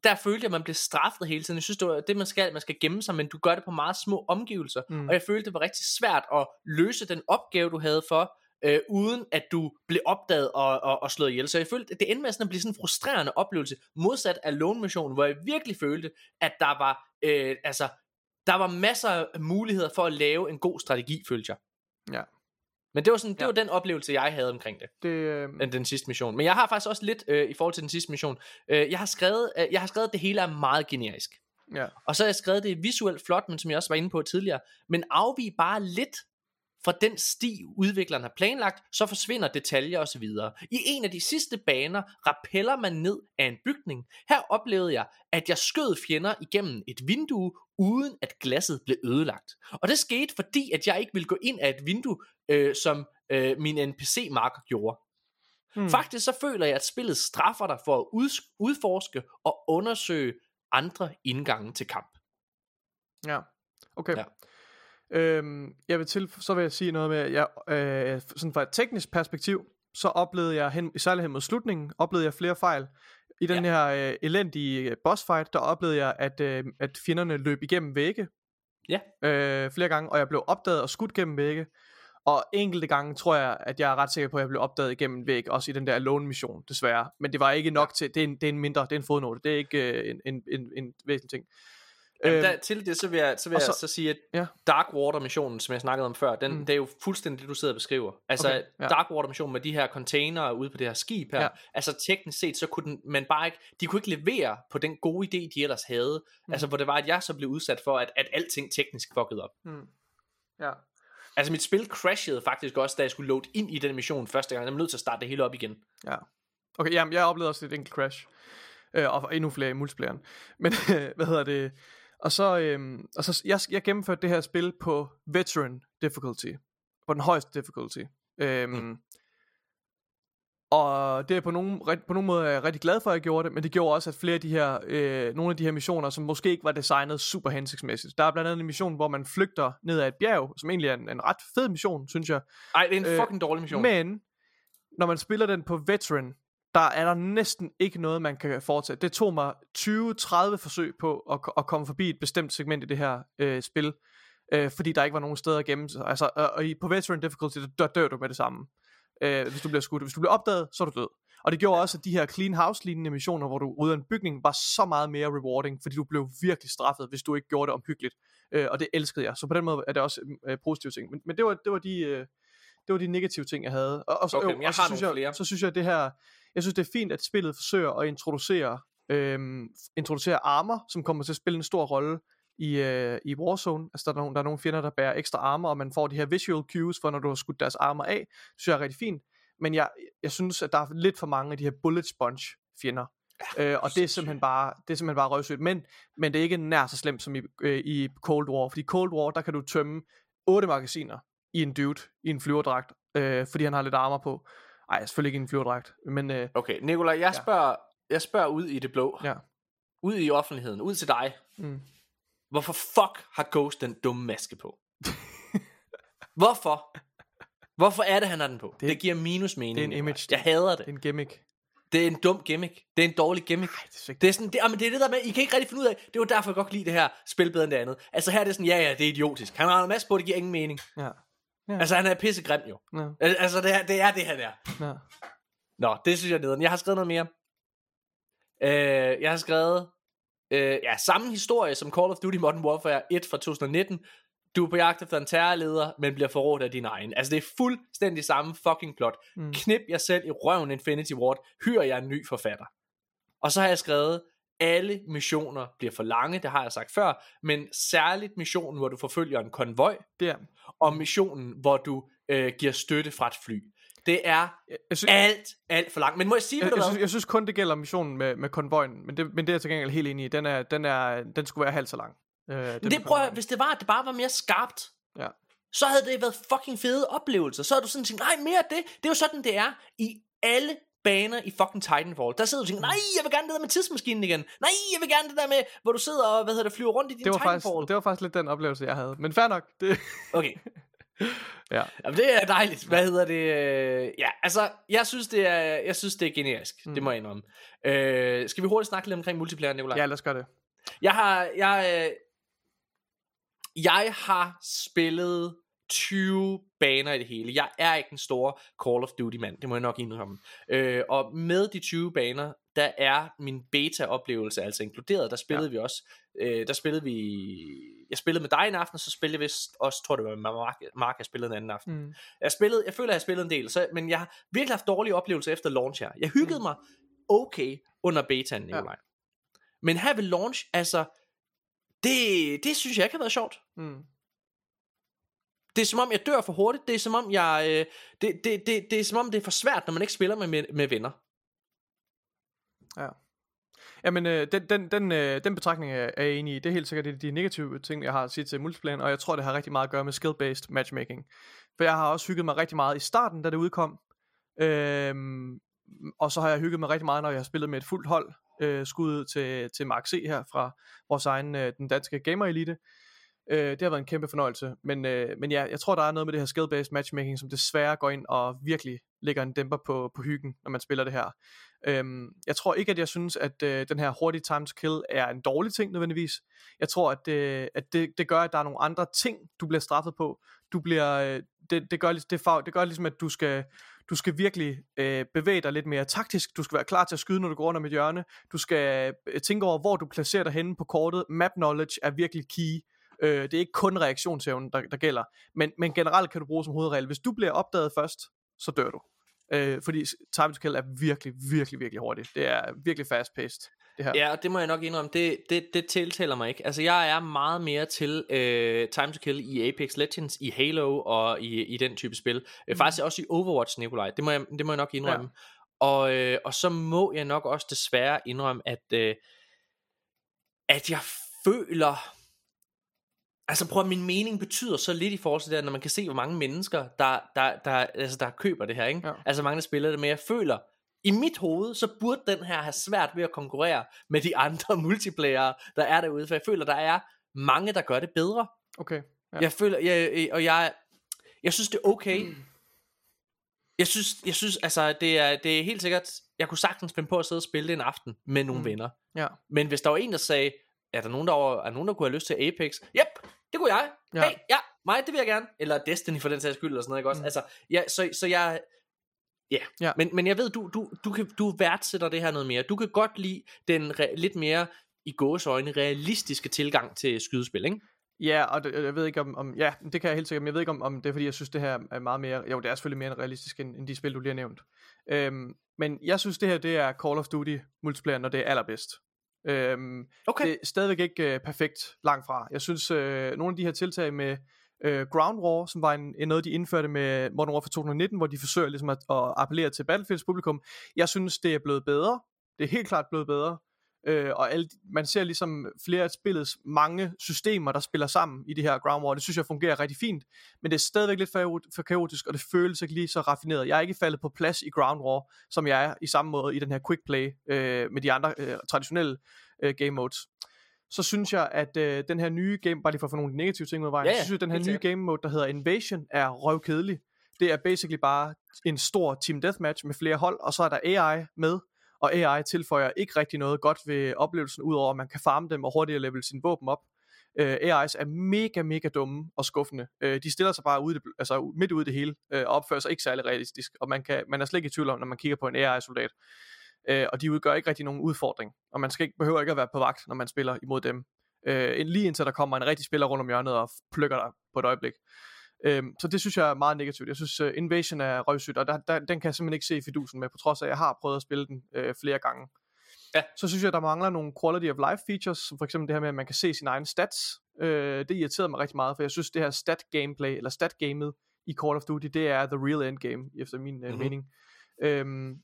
der følte jeg, at man blev straffet hele tiden. Jeg synes, det var det, man skal. Man skal gemme sig, men du gør det på meget små omgivelser. Mm. Og jeg følte, det var rigtig svært at løse den opgave, du havde for, øh, uden at du blev opdaget og, og, og slået ihjel. Så jeg følte, at det endte med sådan at blive sådan en frustrerende oplevelse, modsat af Lone Mission, hvor jeg virkelig følte, at der var, øh, altså, der var masser af muligheder for at lave en god strategi, følte jeg. Ja. Men det var, sådan, det Ja. var den oplevelse, jeg havde omkring det, Det, øh, den, den sidste mission. Men jeg har faktisk også lidt øh, i forhold til den sidste mission. Øh, jeg, har skrevet, øh, jeg har skrevet, at det hele er meget generisk. ja. Og så har jeg skrevet, det visuelt flot, men som jeg også var inde på tidligere. Men afvig bare lidt fra den sti, udvikleren har planlagt, så forsvinder detaljer osv. I en af de sidste baner rappeller man ned af en bygning. Her oplevede jeg, at jeg skød fjender igennem et vindue, uden at glasset blev ødelagt. Og det skete, fordi at jeg ikke ville gå ind af et vindue, øh, som øh, min NPC-marker gjorde. Hmm. Faktisk så føler jeg, at spillet straffer dig for at ud- udforske og undersøge andre indgange til kamp. Ja, okay. Ja. Øhm, jeg vil til, så vil jeg sige noget med, at jeg, øh, sådan fra et teknisk perspektiv, så oplevede jeg, hen, særligt hen mod slutningen, oplevede jeg flere fejl. I den ja. her øh, elendige boss fight, der oplevede jeg, at, øh, at fjenderne løb igennem vægge. Ja. Øh, flere gange, og jeg blev opdaget og skudt gennem vægge. Og enkelte gange tror jeg, at jeg er ret sikker på, at jeg blev opdaget igennem en væg, også i den der alone mission, desværre. Men det var ikke nok til, det er en, det er en mindre, det er en fodnote, det er ikke øh, en, en, en, en væsentlig ting. Jamen, Øhm, der, til det, så vil jeg, så, vil og jeg så- så, så sige, at ja. Darkwater-missionen, som jeg snakkede om før, den, Mm. det er jo fuldstændig det, du sidder og beskriver. Altså, Okay, ja. ja. Darkwater-missionen med de her containere ude på det her skib her, Ja. altså teknisk set, så kunne den, man bare ikke, de kunne ikke levere på den gode idé, de ellers havde. Mm. Mm. Altså, hvor det var, at jeg så blev udsat for, at, at alting teknisk fuckede op. Mm. Ja. Altså, mit spil crashede faktisk også, da jeg skulle load ind i den mission første gang. Jeg var nødt til at starte det hele op igen. Ja. Okay, jamen, jeg oplevede også et enkelt crash. Øh, og endnu flere i multiplayeren. Men, hvad hedder det? Og så, øhm, og så jeg, jeg gennemførte det her spil på veteran difficulty. På den højeste difficulty. Øhm, mm. Og det er på nogen, på nogen måde er jeg rigtig glad for, at jeg gjorde det, men det gjorde også, at flere af de her, øh, nogle af de her missioner, som måske ikke var designet super hensigtsmæssigt. Der er blandt andet en mission, hvor man flygter ned ad et bjerg, som egentlig er en, en ret fed mission, synes jeg. Ej, det er en Øh, fucking dårlig mission. Men, når man spiller den på veteran, der er der næsten ikke noget, man kan foretage. Det tog mig 20-30 forsøg på at, at komme forbi et bestemt segment i det her øh, spil, øh, fordi der ikke var nogen steder at gemme sig. Altså, øh, og i, på Veteran Difficulty, der dør, du med det samme, øh, hvis du bliver skudt. Hvis du bliver opdaget, så er du død. Og det gjorde også, at de her clean house-lignende missioner, hvor du rydder en bygning, var så meget mere rewarding, fordi du blev virkelig straffet, hvis du ikke gjorde det omhyggeligt. Øh, og det elskede jeg. Så på den måde er det også øh, positive ting. Men, men det, var, det, var de, øh, det var de negative ting, jeg havde. Og, og så, Okay, jeg og så har synes nogle jeg, flere. Så synes jeg, at det her, jeg synes, det er fint, at spillet forsøger at introducere, øhm, introducere armor, som kommer til at spille en stor rolle i, øh, i Warzone. Altså, der er, nogle, der er nogle fjender, der bærer ekstra armor, og man får de her visual cues for, når du har skudt deres armor af. Det synes jeg er rigtig fint. Men jeg, jeg synes, at der er lidt for mange af de her bullet sponge fjender. Øh, og det er simpelthen bare, det er simpelthen bare røvsygt. Men, men det er ikke nær så slemt som i, øh, i Cold War. Fordi Cold War, der kan du tømme otte magasiner i en dude, i en flyverdragt, øh, fordi han har lidt armor på. Ej, selvfølgelig ikke en flyverdragt, men øh, Okay, Nikolaj, jeg spørger, jeg spørger ud i det blå. ja. Ud i offentligheden. Ud til dig. Mm. Hvorfor fuck har Ghost den dumme maske på? Hvorfor? Hvorfor er det, han har den på? Det, det giver minus mening. det er en image. Jeg hader Det det. er en gimmick. Det er en dum gimmick. Det er en dårlig gimmick. det er det er sådan, det, jamen, det er det der med, I kan ikke rigtig finde ud af, det er jo derfor, jeg godt kan lide det her spil bedre end det andet. Altså her er det sådan, ja ja, det er idiotisk. Han har en masse på, det giver ingen mening. Ja. Altså han er pissegrim jo. Ja. Al- Altså det er det, er det han er. Ja. Nå, det synes jeg er nederen. Jeg har skrevet noget mere. Øh, jeg har skrevet øh, ja, samme historie som Call of Duty Modern Warfare 1 fra 2019. Du er på jagt efter en terrorleder, men bliver forrådt af din egen. Altså det er fuldstændig samme fucking plot. Mm. Knip jer selv i røven Infinity Ward. Hyr jeg en ny forfatter. Og så har jeg skrevet, alle missioner bliver for lange, det har jeg sagt før, men særligt missionen, hvor du forfølger en konvoj, Det er, og missionen, hvor du øh, giver støtte fra et fly. Det er jeg, synes, alt, alt for langt. Men må jeg sige, jeg, du jeg, hvad? synes, jeg synes kun, det gælder missionen med, med konvojen, men det, men det er jeg til gengæld helt enig i. Den, er, den, er, den skulle være halvt så lang. Øh, den det prøver, jeg- hvis det var, at det bare var mere skarpt, Ja. så havde det været fucking fede oplevelser. Så havde du sådan tænkt, nej, mere af det. Det er jo sådan, det er i alle baner i fucking Titanfall. Der sidder du og tænker, nej, jeg vil gerne det der med tidsmaskinen igen. Nej, jeg vil gerne det der med, hvor du sidder og, hvad hedder det, flyver rundt i din det var, faktisk, Titanfall. det var faktisk lidt den oplevelse, jeg havde. Men fair nok. Det, Okay. ja. Jamen, det er dejligt. Hvad hedder det? Ja, altså, jeg synes, det er, jeg synes, det er generisk. Mm. Det må jeg indrømme. Øh, skal vi hurtigt snakke lidt omkring multiplayer, Nicolaj? ja, lad os gøre det. Jeg har, jeg, øh, jeg har spillet 20 baner i det hele. Jeg er ikke en stor Call of Duty mand, det må jeg nok indrømme. Øh, og med de 20 baner, der er min beta-oplevelse altså inkluderet. Der spillede ja. vi også, øh, der spillede vi, jeg spillede med dig en aften, og så spillede jeg vist også, tror det var Mark, Mark jeg spillede en anden aften. Mm. Jeg, spillede, jeg føler, jeg spillede en del, så, men jeg har virkelig haft dårlige oplevelser efter launch her. Jeg hyggede mm. mig okay under betaen, Nikolaj. Ja. Men her ved launch, altså, det, det synes jeg ikke har været sjovt. Mm. Det er som om, jeg dør for hurtigt. Det er som om, jeg, øh, det, det, det, det er som om, det er for svært, når man ikke spiller med, med, med venner. Ja. Jamen, øh, den, den, den, øh, den betragtning er er jeg enig i. Det er helt sikkert de, de negative ting, jeg har at sige til multiplayer, og jeg tror, det har rigtig meget at gøre med skill-based matchmaking. For jeg har også hygget mig rigtig meget i starten, da det udkom. Øhm, og så har jeg hygget mig rigtig meget, når jeg har spillet med et fuldt hold. Øh, skud til, til Mark C. her fra vores egen, øh, den danske gamer elite. Øh, det har været en kæmpe fornøjelse. Men, øh, men ja, jeg tror, der er noget med det her skill-based matchmaking, som desværre går ind og virkelig lægger en dæmper på, på hyggen, når man spiller det her. Øhm, jeg tror ikke, at jeg synes, at øh, den her hurtige time to kill er en dårlig ting nødvendigvis. Jeg tror, at, øh, at det, det gør, at der er nogle andre ting, du bliver straffet på. Du bliver, øh, det, det, gør, det, fag, det gør ligesom, at du skal, du skal virkelig øh, bevæge dig lidt mere taktisk. Du skal være klar til at skyde, når du går rundt om et hjørne. Du skal øh, tænke over, hvor du placerer dig henne på kortet. Map knowledge er virkelig key. Øh, det er ikke kun reaktionsevnen, der, der gælder. Men, men generelt kan du bruge som hovedregel. Hvis du bliver opdaget først, så dør du. Øh, fordi time to kill er virkelig, virkelig, virkelig hurtigt. Det er virkelig fast paced. Det her. Ja, og det må jeg nok indrømme, det, det, det tiltaler mig ikke. Altså, jeg er meget mere til øh, Time to Kill i Apex Legends, i Halo og i, i den type spil. Mm. Faktisk også i Overwatch, Nikolaj. Det må jeg, det må jeg nok indrømme. Ja. Og, øh, og så må jeg nok også desværre indrømme, at, øh, at jeg føler... Altså prøv at min mening betyder så lidt i forhold til det, når man kan se, hvor mange mennesker, der, der, der, altså, der køber det her. Ikke? Ja. Altså mange, der spiller det, men jeg føler, i mit hoved, så burde den her have svært ved at konkurrere med de andre multiplayer, der er derude, for jeg føler, der er mange, der gør det bedre. Okay. Ja. Jeg føler, jeg, og jeg, jeg synes, det er okay. Jeg synes, jeg synes altså, det er, det er helt sikkert, jeg kunne sagtens finde på at sidde og spille det en aften med nogle Mm. mm. venner. Ja. Men hvis der var en, der sagde, er der nogen, der, var, er nogen, der kunne have lyst til Apex? Yep, det kunne jeg. Ja. Hey, ja, mig, det vil jeg gerne. Eller Destiny for den sags skyld, eller sådan noget, ikke også? Mm. Altså, ja, så, så jeg... Ja, Ja. Men, men jeg ved, du, du, du, kan, du værdsætter det her noget mere. Du kan godt lide den re, lidt mere i gåsøjne realistiske tilgang til skydespil, ikke? Ja, og det, jeg ved ikke om, om, ja, det kan jeg helt sikkert, men jeg ved ikke om, om det er fordi, jeg synes det her er meget mere, jo det er selvfølgelig mere realistisk end, end de spil, du lige har nævnt. Øhm, men jeg synes det her, det er Call of Duty multiplayer, når det er allerbedst. Øhm, Okay. Det er stadigvæk ikke øh, perfekt langt fra. Jeg synes, øh, nogle af de her tiltag med øh, Ground War, som var en, en noget, de indførte med Modern Warfare 2019, hvor de forsøger ligesom at, at appellere til Battlefields publikum, jeg synes, det er blevet bedre. Det er helt klart blevet bedre. Øh, og alle, man ser ligesom flere af spillets mange systemer, der spiller sammen i det her Ground War. Det synes jeg fungerer rigtig fint, men det er stadigvæk lidt for, for kaotisk, og det føles ikke lige så raffineret. Jeg er ikke faldet på plads i Ground War, som jeg er i samme måde i den her quick play øh, med de andre øh, traditionelle øh, game modes. Så synes jeg, at øh, den her nye game, bare lige for at få nogle negative ting ud af vejen, Ja, så synes jeg, at den her nye game mode, der hedder Invasion, er røvkedelig. Det er basically bare en stor team deathmatch med flere hold, og så er der AI med, og AI tilføjer ikke rigtig noget godt ved oplevelsen, udover at man kan farme dem og hurtigere level sin våben op. Øh, uh, AI's er mega, mega dumme og skuffende. Uh, de stiller sig bare ude, det altså midt ude i det hele, uh, og opfører sig ikke særlig realistisk, og man, kan, man er slet ikke i tvivl om, når man kigger på en AI-soldat. Uh, og de udgør ikke rigtig nogen udfordring, og man skal ikke, behøver ikke at være på vagt, når man spiller imod dem. Uh, lige indtil der kommer en rigtig spiller rundt om hjørnet og plukker dig på et øjeblik. Øhm, så det synes jeg er meget negativt. Jeg synes, uh, Invasion er røvsygt, og der, der, den kan jeg simpelthen ikke se fidusen med, på trods af, at jeg har prøvet at spille den øh, flere gange. Ja. Så synes jeg, der mangler nogle quality of life features, som for eksempel det her med, at man kan se sine egne stats. Øh, det irriterede mig rigtig meget, for jeg synes, det her stat gameplay, eller stat gamet i Call of Duty, det er the real endgame, efter min øh, Mhm. mening. Øhm,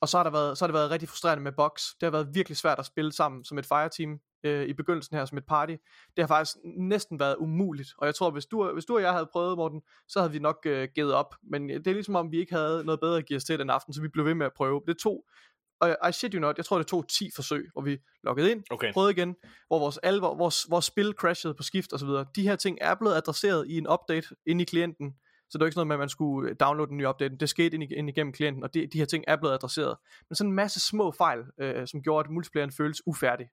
og så har, der været, så har det været rigtig frustrerende med box. Det har været virkelig svært at spille sammen som et fireteam øh, i begyndelsen her, som et party. Det har faktisk næsten været umuligt. Og jeg tror, hvis du, hvis du og jeg havde prøvet, Morten, så havde vi nok øh, givet op. Men det er ligesom om, vi ikke havde noget bedre at give os til den aften, så vi blev ved med at prøve. Det tog, og I shit you not, jeg tror det tog 10 forsøg, hvor vi loggede ind, Okay. prøvede igen, hvor vores, alle, vores, vores spil crashede på skift osv. De her ting er blevet adresseret i en update inde i klienten, så det er ikke sådan noget med, at man skulle øh, downloade en ny update. Det skete ind, i- ind igennem klienten, og de, de her ting er blevet adresseret. Men sådan en masse små fejl, øh, som gjorde, at multiplayeren føles ufærdig.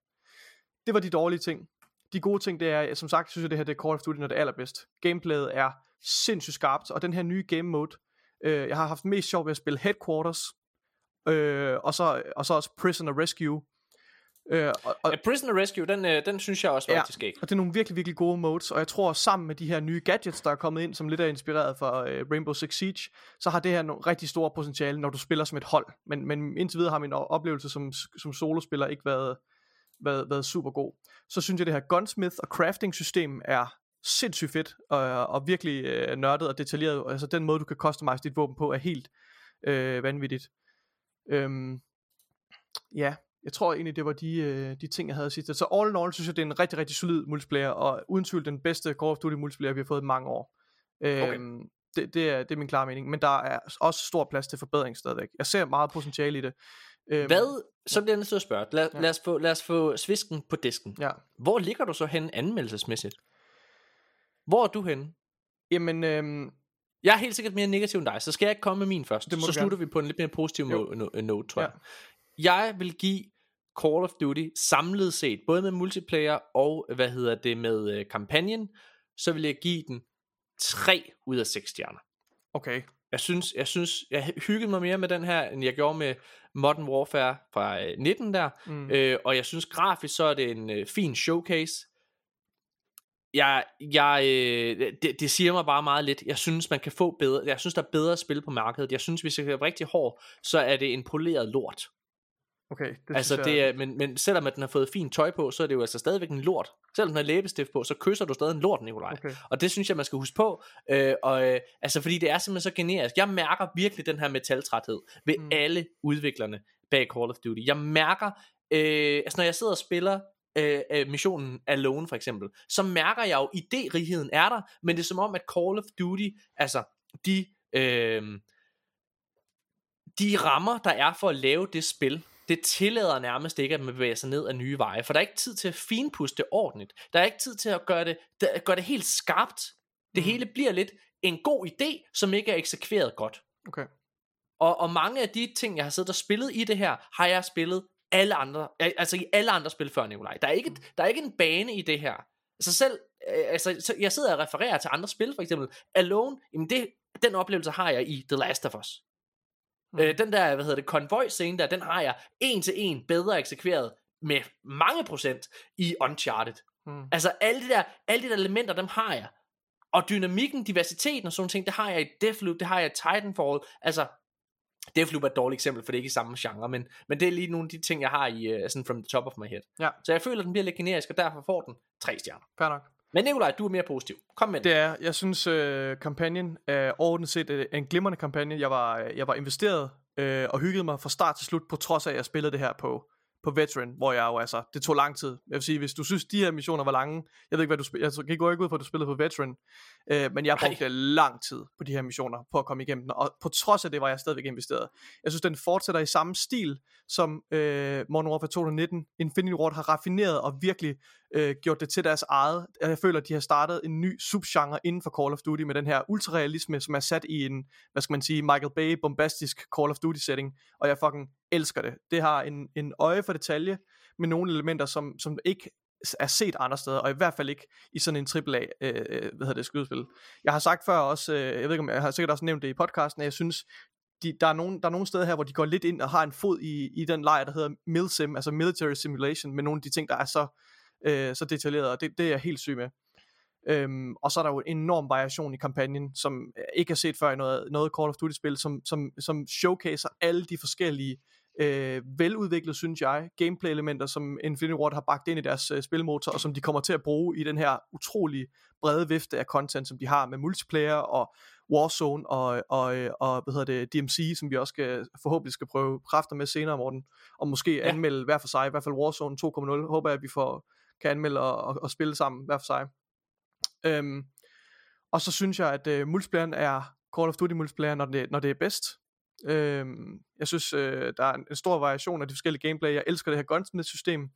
Det var de dårlige ting. De gode ting, det er, som sagt, synes jeg, det her det er Call of Duty, når det er allerbedst. Gameplayet er sindssygt skarpt, og den her nye game mode, øh, jeg har haft mest sjov ved at spille Headquarters, øh, og, så, og så også Prisoner Rescue. Øh, og, og, Ja, Prisoner Rescue, den, øh, den synes jeg også Ja. faktisk ikke. og det er nogle virkelig, virkelig gode modes, og jeg tror sammen med de her nye gadgets, der er kommet ind, som lidt er inspireret fra øh, Rainbow Six Siege, så har det her nogle rigtig store potentiale, når du spiller som et hold. Men, men indtil videre har min oplevelse som, som solospiller ikke været, været, været super god. Så synes jeg, det her gunsmith og crafting system er sindssygt fedt, og, og virkelig øh, nørdet og detaljeret. Altså den måde, du kan customize dit våben på, er helt øh, vanvittigt. Øhm, ja, jeg tror egentlig, det var de, øh, de ting, jeg havde sidst. Så all in all, synes jeg, det er en rigtig, rigtig solid multiplayer, og uden tvivl den bedste Call of Duty multiplayer, vi har fået i mange år. Øhm, det, det, er, det er min klare mening, men der er også stor plads til forbedring stadigvæk. Jeg ser meget potentiale i det. Øhm, Hvad, så bliver jeg nødt til at spørge. Lad, Ja. lad, os få, lad os få svisken på disken. Ja. Hvor ligger du så hen anmeldelsesmæssigt? Hvor er du henne? Jamen, øhm, Jeg er helt sikkert mere negativ end dig, så skal jeg ikke komme med min først. Så slutter vi på en lidt mere positiv no- note, tror Ja. jeg. Jeg vil give Call of Duty samlet set, både med multiplayer og, hvad hedder det, med øh, kampagnen, så vil jeg give den 3 ud af 6 stjerner. okay. Jeg synes, jeg synes, jeg hyggede mig mere med den her, end jeg gjorde med Modern Warfare fra øh, 19 der. Mm. Øh, og jeg synes grafisk, så er det en øh, fin showcase. Jeg, jeg, øh, det, det siger mig bare meget lidt. Jeg synes, man kan få bedre. Jeg synes, der er bedre spil på markedet. Jeg synes, hvis jeg er rigtig hård, så er det en poleret lort. Okay, det altså, synes det jeg, er, men, men selvom at den har fået fint tøj på, så er det jo altså stadigvæk en lort. Selvom den har læbestift på, så kysser du stadig en lort, Nikolaj. Okay. Og det synes jeg, man skal huske på. Øh, og, øh, altså, fordi det er simpelthen så generisk. Jeg mærker virkelig den her metaltræthed ved Mm. mm. alle udviklerne bag Call of Duty. Jeg mærker, øh, altså når jeg sidder og spiller øh, øh, missionen Alone for eksempel, så mærker jeg jo, idérigheden er der, men det er som om, at Call of Duty, altså de... Øh, de rammer, der er for at lave det spil, det tillader nærmest ikke, at man bevæger sig ned ad nye veje, for der er ikke tid til at finpuste det ordentligt. Der er ikke tid til at gøre det, der, gøre det helt skarpt. Det Mm. hele bliver lidt en god idé, som ikke er eksekveret godt. Okay. Og, og mange af de ting, jeg har siddet og spillet i det her, har jeg spillet alle andre, al- altså i alle andre spil før, Nikolaj. Der er ikke, et, der er ikke en bane i det her. Altså selv, øh, altså, så jeg sidder og refererer til andre spil, for eksempel Alone, jamen det, den oplevelse har jeg i The Last of Us. Mm. Øh, den der, hvad hedder det, konvoj-scene der, den har jeg en til en bedre eksekveret med mange procent i Uncharted. Mm. Altså alle de der, alle de der elementer, dem har jeg. Og dynamikken, diversiteten og sådan ting, det har jeg i Deathloop, det har jeg i Titanfall. Altså, Deathloop er et dårligt eksempel, for det er ikke i samme genre, men, men det er lige nogle af de ting, jeg har i, uh, sådan from the top of my head. Ja. Så jeg føler, at den bliver lidt generisk, og derfor får den tre stjerner. Fair nok. Men Nikolaj, du er mere positiv. Kom med det. Det er, jeg synes, øh, kampagnen er overordnet set øh, en glimrende kampagne. Jeg var, øh, jeg var investeret øh, og hyggede mig fra start til slut, på trods af, at jeg spillede det her på, på Veteran, hvor jeg jo altså, det tog lang tid. Jeg vil sige, hvis du synes, de her missioner var lange, jeg ved ikke, hvad du spiller, jeg gik ikke ud på, at du spillede på Veteran, øh, men jeg brugte lang tid på de her missioner, på at komme igennem og på trods af det, var jeg stadigvæk investeret. Jeg synes, den fortsætter i samme stil, som øh, Modern Warfare 2019, Infinity Ward har raffineret og virkelig øh, gjort det til deres eget. Jeg føler, at de har startet en ny subgenre inden for Call of Duty med den her ultrarealisme, som er sat i en, hvad skal man sige, Michael Bay bombastisk Call of Duty setting, og jeg fucking elsker det. Det har en, en øje for detalje med nogle elementer, som, som ikke er set andre steder, og i hvert fald ikke i sådan en AAA, øh, øh, hvad hedder det, skydespil. Jeg har sagt før også, øh, jeg ved ikke om jeg har sikkert også nævnt det i podcasten, at jeg synes, de, der, er nogle, der er nogle steder her, hvor de går lidt ind og har en fod i, i den lejr, der hedder MilSim, altså Military Simulation, med nogle af de ting, der er så, øh, så detaljeret, og det, det er jeg helt syg med. Øhm, og så er der jo en enorm variation i kampagnen, som ikke er set før i noget, noget Call of Duty-spil, som, som, som showcaser alle de forskellige øh, veludviklet, synes jeg, gameplay-elementer, som Infinity Ward har bagt ind i deres øh, spilmotor, og som de kommer til at bruge i den her utrolig brede vifte af content, som de har med multiplayer og Warzone og, og, og hvad hedder det, DMC, som vi også skal, forhåbentlig skal prøve kræfter med senere, Morten, og måske ja. anmelde hver for sig, i hvert fald Warzone 2.0, håber jeg, at vi får, kan anmelde og, og, og spille sammen hver for sig. Øhm, og så synes jeg, at øh, multiplayeren er Call of Duty multiplayer, når det, når det er bedst. Øhm, jeg synes, øh, der er en, stor variation af de forskellige gameplay. Jeg elsker det her gunsmith-system.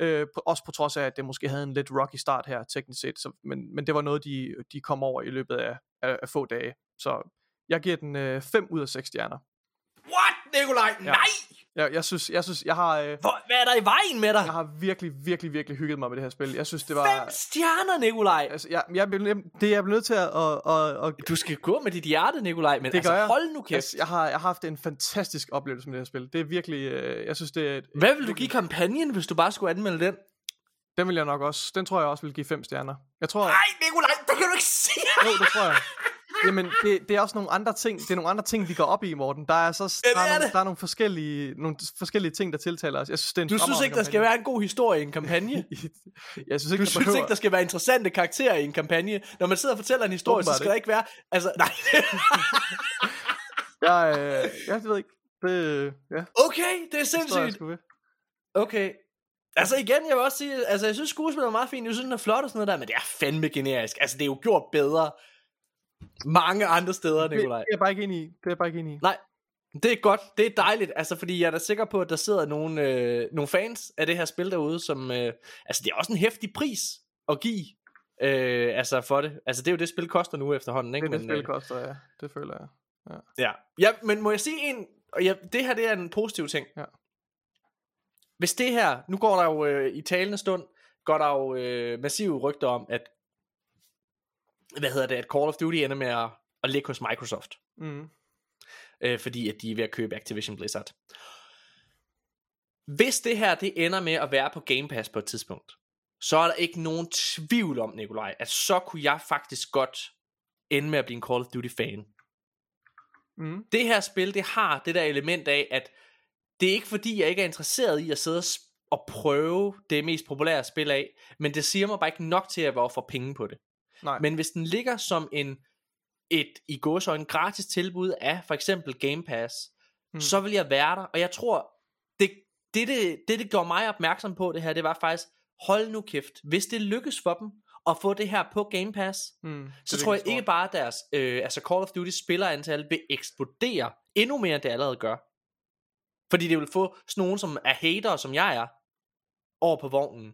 Øh, på, også på trods af, at det måske havde en lidt rocky start her, teknisk set. Så, men, men det var noget, de, de kom over i løbet af, af, af få dage. Så jeg giver den 5 øh, ud af 6 stjerner. What, Nikolaj? Ja. Nej! Jeg, jeg synes, jeg synes, jeg har... Øh, Hvor, hvad er der i vejen med dig? Jeg har virkelig, virkelig, virkelig hygget mig med det her spil. Jeg synes, det var... Fem stjerner, Nikolaj! Altså, jeg, jeg, jeg, det jeg bliver nødt til at... Og, og, og, du skal gå med dit hjerte, Nikolaj, men det altså, jeg. hold nu kæft. Jeg, jeg, har, jeg har haft en fantastisk oplevelse med det her spil. Det er virkelig... Øh, jeg synes, det er... Et, Hvad vil du give kampagnen, hvis du bare skulle anmelde den? Den vil jeg nok også... Den tror jeg også vil give 5 stjerner. Jeg tror... Nej, Nikolaj, det kan du ikke sige! Jo, det tror jeg. Jamen, det, det er også nogle andre ting, det er nogle andre ting, vi går op i, Morten. Der er, så, Ja, der, det er er nogle, det. der er nogle forskellige, nogle forskellige ting, der tiltaler os. Jeg synes, det er en Du synes ikke, der skal være en god historie i en kampagne? jeg synes ikke, Du synes behøver... ikke, der skal være interessante karakterer i en kampagne? Når man sidder og fortæller en historie, så Åbenbart skal der ikke være... Altså, nej. Jeg, øh, jeg ved ikke. Det, ja, okay, det er det jeg sindssygt. sgu ved. Okay. Altså igen, jeg vil også sige, altså jeg synes skuespillet er meget fint, jeg synes den er flot og sådan noget der, men det er fandme generisk. Altså det er jo gjort bedre mange andre steder, Det, det Nikolaj. er jeg bare ikke enig i. Det er jeg bare ikke enig i. Nej, det er godt, det er dejligt, altså fordi jeg er da sikker på, at der sidder nogle, øh, nogle fans af det her spil derude, som, øh, altså det er også en hæftig pris at give, øh, altså for det. Altså det er jo det, spil koster nu efterhånden, ikke? Det er det, Men, spil øh, koster, ja. Det føler jeg. Ja. ja, men må jeg sige en, og ja, det her det er en positiv ting. Ja. Hvis det her, nu går der jo øh, i talende stund, går der jo øh, massive rygter om, at, hvad hedder det, at Call of Duty ender med at, at ligge hos Microsoft. Mm. Øh, fordi at de er ved at købe Activision Blizzard. Hvis det her, det ender med at være på Game Pass på et tidspunkt, så er der ikke nogen tvivl om, Nikolaj, at så kunne jeg faktisk godt ende med at blive en Call of Duty fan. Mm. det her spil, det har det der element af, at det er ikke fordi, jeg ikke er interesseret i at sidde og, og prøve det mest populære spil af, men det siger mig bare ikke nok til, at jeg vil ofre penge på det. Nej. Men hvis den ligger som en et i gåsøjne gratis tilbud af for eksempel Game Pass, Mm. så vil jeg være der, og jeg tror, det, det, det, det, det gjorde mig opmærksom på det her, det var faktisk, hold nu kæft, hvis det lykkes for dem at få det her på Game Pass, Mm. så Det tror jeg ikke bare, at deres øh, altså Call of Duty spillerantal vil eksplodere endnu mere, end det allerede gør. Fordi det vil få sådan nogen, som er hater, som jeg er, over på vognen.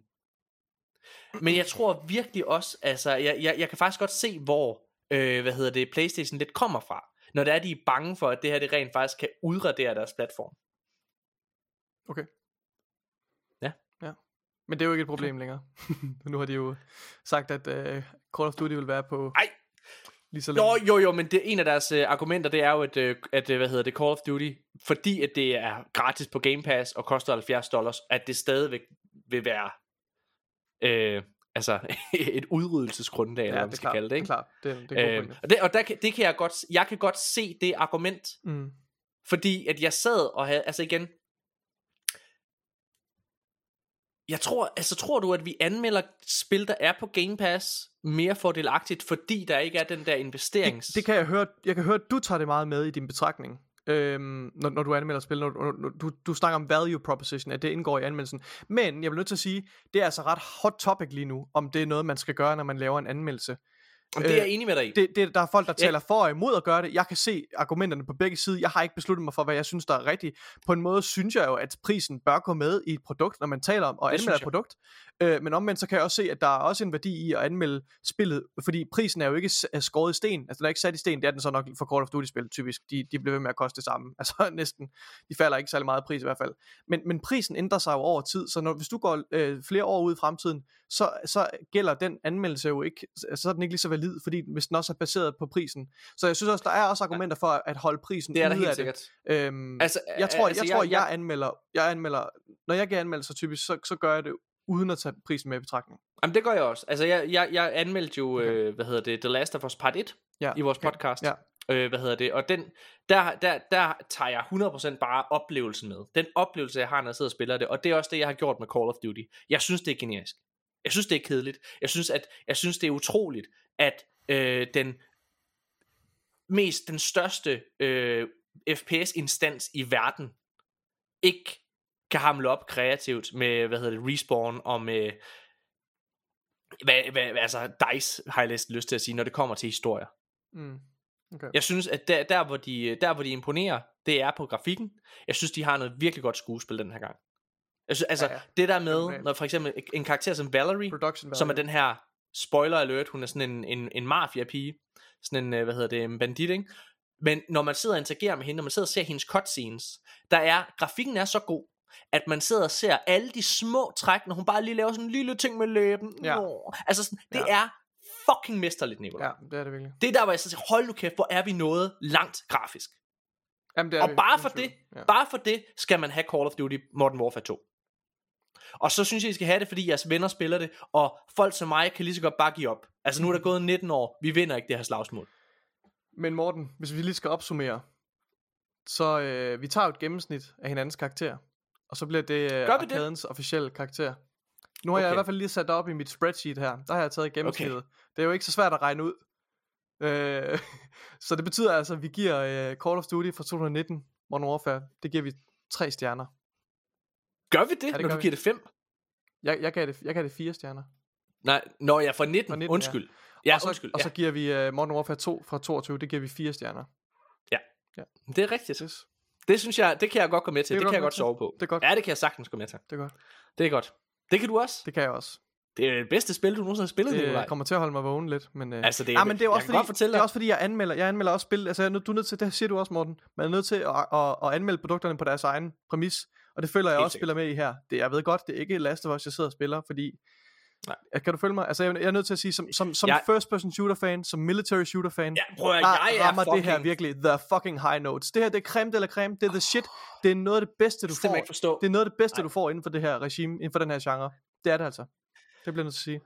Men jeg tror virkelig også, altså, jeg, jeg, jeg kan faktisk godt se, hvor, øh, hvad hedder det, Playstation lidt kommer fra. når det er, de er bange for, at det her det rent faktisk kan udradere deres platform. Okay. Ja. Ja. Men det er jo ikke et problem længere. nu har de jo sagt, at uh, Call of Duty vil være på... Ej, lige så længe. Jo, jo, jo, men det, en af deres øh, argumenter, det er jo, at, øh, at øh, hvad hedder det, Call of Duty, fordi at det er gratis på Game Pass og koster 70 dollars, at det stadigvæk vil være øh, altså et udryddelsesgrundlag, eller Ja, hvad man skal klart, kalde det, det er ikke? klart. Det det er pointe. og det, og der, kan- det kan jeg godt, jeg kan godt se det argument, Mm. fordi at jeg sad og havde, altså igen, jeg tror, altså tror du, at vi anmelder spil, der er på Game Pass, mere fordelagtigt, fordi der ikke er den der investerings... Det, det kan jeg høre. Jeg kan høre, at du tager det meget med i din betragtning. Øhm, når, når du anmelder spil, når, når, når du, du snakker om value proposition, at det indgår i anmeldelsen. Men jeg vil nødt til at sige, det er altså ret hot topic lige nu, om det er noget, man skal gøre, når man laver en anmeldelse. Jamen, det er jeg enig med dig i. Det, det, der er folk, der Ja. taler for og imod at gøre det. Jeg kan se argumenterne på begge sider. Jeg har ikke besluttet mig for, hvad jeg synes, der er rigtigt. På en måde synes jeg jo, at prisen bør gå med i et produkt, når man taler om og Det anmelder et produkt. Øh, men omvendt så kan jeg også se, at der er også en værdi i at anmelde spillet, fordi prisen er jo ikke skåret i sten. Altså den er ikke sat i sten, det er den så nok for Call of Duty-spil typisk. De, de bliver ved med at koste det samme. Altså næsten, de falder ikke særlig meget i pris i hvert fald. Men, men prisen ændrer sig jo over tid, så når, hvis du går øh, flere år ud i fremtiden, så, så gælder den anmeldelse jo ikke, så er den ikke lige så valid, fordi hvis den også er baseret på prisen. Så jeg synes også, der er også argumenter for at holde prisen Det er der helt af sikkert. det. Øhm, Altså, jeg tror, altså, jeg, tror jeg- jeg, jeg- anmelder, jeg anmelder, når jeg giver anmeldelser typisk, så, så gør jeg det uden at tage prisen med i betragtning. Jamen det gør jeg også. Altså jeg, jeg, jeg anmeldte jo, okay. øh, hvad hedder det, The Last of Us Part 1 Ja, i vores okay. podcast. Ja. Øh, hvad hedder det, og den, der, der, der tager jeg 100% bare oplevelsen med. Den oplevelse, jeg har, når jeg sidder og spiller det, og det er også det, jeg har gjort med Call of Duty. Jeg synes, det er generisk. Jeg synes, det er kedeligt. Jeg synes, at, jeg synes det er utroligt, at øh, den mest, den største øh, FPS-instans i verden, ikke kan hamle op kreativt med, hvad hedder det, Respawn og med, hvad, hvad, altså DICE har jeg næsten lyst til at sige, når det kommer til historier. Mm. Okay. Jeg synes, at der, der, hvor de, der, hvor de imponerer, det er på grafikken. Jeg synes, de har noget virkelig godt skuespil den her gang. Jeg synes, altså, Ja, ja, det der med, når for eksempel en karakter som Valerie, Production som er den her, spoiler alert, hun er sådan en, en, en mafia-pige, sådan en, øh, hvad hedder det, en bandit, ikke? Men når man sidder og interagerer med hende, når man sidder og ser hendes cutscenes, der er, grafikken er så god, at man sidder og ser alle de små træk, når hun bare lige laver sådan en lille ting med læben. Ja. Nå. Altså, sådan, det Ja. er fucking mesterligt, Nicolaj. Ja, det er det virkelig. Det er der, hvor jeg så siger, hold nu kæft, hvor er vi noget langt grafisk. Jamen, det er Og vi. bare for det, Ja. bare for det, skal man have Call of Duty Modern Warfare 2. Og så synes jeg, I skal have det, fordi jeres venner spiller det, og folk som mig kan lige så godt bare give op. Altså nu er der gået 19 år, vi vinder ikke det her slagsmål. Men Morten, hvis vi lige skal opsummere, så øh, vi tager et gennemsnit af hinandens karakter, og så bliver det øh, det? Arkadens officielle karakter. Nu har okay. jeg i hvert fald lige sat det op i mit spreadsheet her. Der har jeg taget gennemsnittet. Okay. Det er jo ikke så svært at regne ud. Øh, så det betyder altså, at vi giver øh, Call of Duty fra 2019, Modern Warfare, det giver vi tre stjerner. Gør vi det, Ja, ja, det når du vi. giver det 5? Jeg, jeg, gav det, jeg gav det fire stjerner. Nej, når jeg fra 19, Fra 19, ja. undskyld. Ja, og så, undskyld. Og så ja. giver vi uh, Modern Warfare 2 fra 22, det giver vi fire stjerner. Det er rigtigt. Yes. Det synes jeg, det kan jeg godt gå med til. Det Det, kan jeg godt sove på. Det er godt. Ja, det kan jeg sagtens gå med til. Det er godt. Det er godt. Det kan du også. Det kan jeg også. Det er det bedste spil, du nogensinde har spillet, Nikolaj. Det kommer til at holde mig vågen lidt, men, øh, Altså, det er- ja, men det er også fordi, fortælle det er også fordi jeg anmelder, jeg anmelder også spil, altså du er nødt til, det siger du også Morten, man er nødt til at, at, at anmelde produkterne på deres egen præmis, og det føler jeg Helt også sikkert. spiller med i her. Det, jeg ved godt, det er ikke Last of Us, jeg sidder og spiller, fordi Nej. Kan du følge mig? Altså, jeg, jeg er nødt til at sige, som, som, som Jeg- first person shooter fan, som military shooter fan, Ja, prøv at, jeg er rammer fucking... det her virkelig the fucking high notes. Det her, det er creme de la creme, det er the shit. Det er noget af det bedste, du Det får. ikke forstå. Det er noget af det bedste, Nej. du får inden for det her regime, inden for den her genre. Det er det altså. Det bliver jeg nødt til at sige.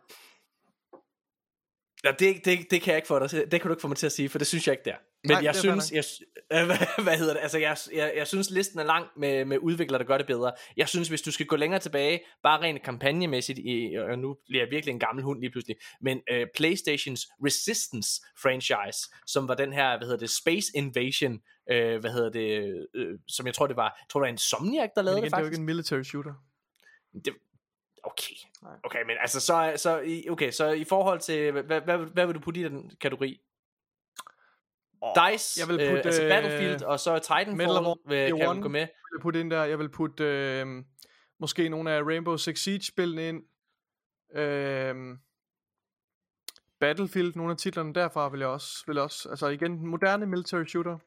Ja, det, det, det kan jeg ikke få dig. Det kan du ikke få mig til at sige, for det synes jeg ikke der. Men Nej, jeg synes, jeg, øh, hvad, hedder det? Altså, jeg, jeg, jeg synes, listen er lang med, med udviklere, der gør det bedre. Jeg synes, hvis du skal gå længere tilbage, bare rent kampagnemæssigt, i, og nu bliver jeg virkelig en gammel hund lige pludselig, men øh, Playstations Resistance franchise, som var den her, hvad hedder det, Space Invasion, øh, hvad hedder det, øh, som jeg tror, det var, jeg tror, det var Insomniac, der Men lavede igen, det det er jo faktisk. ikke en military shooter. Det, okay. Okay, men altså så, så, okay, så i forhold til, hvad, hvad, hvad, hvad vil du putte i den kategori? DICE, jeg vil putte, øh, altså øh, Battlefield, og så Medal of Titanfall, Honor øh, Year kan One. gå med. Jeg vil putte ind der, jeg vil putte øh, måske nogle af Rainbow Six Siege spillene ind. Øh, Battlefield, nogle af titlerne derfra vil jeg også, vil jeg også altså igen, moderne military shooter.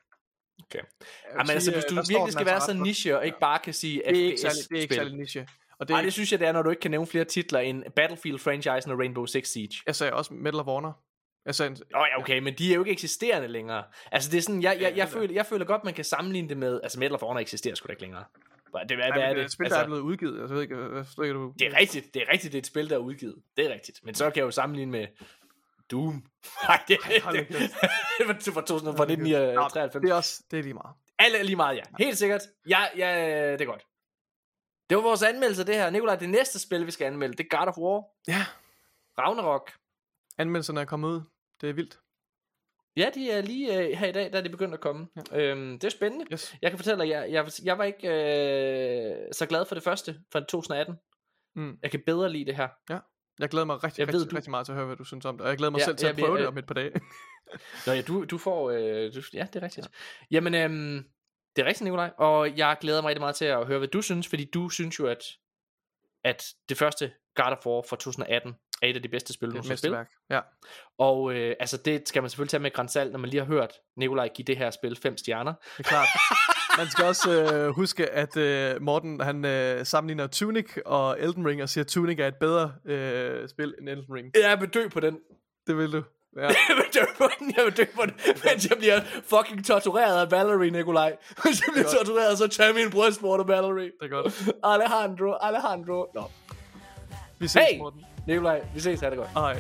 Okay. Vil Jamen, altså, sige, hvis øh, du står virkelig skal altså være så niche, og ikke bare kan sige Det er ikke særlig, det er ikke særlig niche. Og det Ej, det synes jeg, det er, når du ikke kan nævne flere titler end Battlefield-franchisen og Rainbow Six Siege. jeg sagde også Medal of Honor. Jeg sagde, Åh oh, ja, okay, men de er jo ikke eksisterende længere. Altså, det er sådan, jeg, jeg, jeg, det er føler, jeg føler godt, man kan sammenligne det med... Altså, Medal of Honor eksisterer sgu da ikke længere. Det, hvad, Nej, hvad er det det? et spil, der er blevet udgivet. Jeg ved ikke, hvad forstår ikke, du... det er rigtigt, det er rigtigt, det er et spil, der er udgivet. Det er rigtigt. Men så kan jeg jo sammenligne med Doom. Nej, det, det, det var 2000 fra 1993. Det er også, det er lige meget. Alle er lige meget, ja. Helt sikkert. Ja, ja, det er godt. Det var vores anmeldelse af det her. Nikolaj, det næste spil, vi skal anmelde, det er God of War. Ja. Ragnarok. Anmeldelserne er kommet ud. Det er vildt. Ja, de er lige øh, her i dag, der er de begyndt at komme. Ja. Øhm, det er spændende. Yes. Jeg kan fortælle dig, jeg, jeg, jeg var ikke øh, så glad for det første, fra 2018. Mm. Jeg kan bedre lide det her. Jeg glæder mig rigtig, Jeg jeg ved, rigtig, du- rigtig meget til at høre, hvad du synes om det. Og jeg glæder mig Ja, selv til jeg at prøve det øh, om et par dage. Nå ja, du, du får... Øh, du, ja, det er rigtigt. Ja. Jamen, øhm, det er rigtigt, Nikolaj. Og jeg glæder mig rigtig meget til at høre, hvad du synes, fordi du synes jo, at, at det første God of War fra 2018 er et af de bedste spil, du har spillet. Ja. Og øh, altså, det skal man selvfølgelig tage med grænsalt, når man lige har hørt Nikolaj give det her spil fem stjerner. Det er klart. Man skal også øh, huske, at øh, Morten han øh, sammenligner Tunic og Elden Ring og siger, at Tunic er et bedre øh, spil end Elden Ring. Jeg vil dø på den. Det vil du. Ja. Jeg vil dø på den, jeg vil dø på den, mens jeg bliver fucking tortureret af Valerie, Nikolaj. Hvis jeg bliver tortureret, så tag min brystvorte, Valerie. Det er godt. Alejandro, Alejandro. Nå. Vi ses, Hey! Morten. Nikolaj, vi ses, ha' det godt. Hej.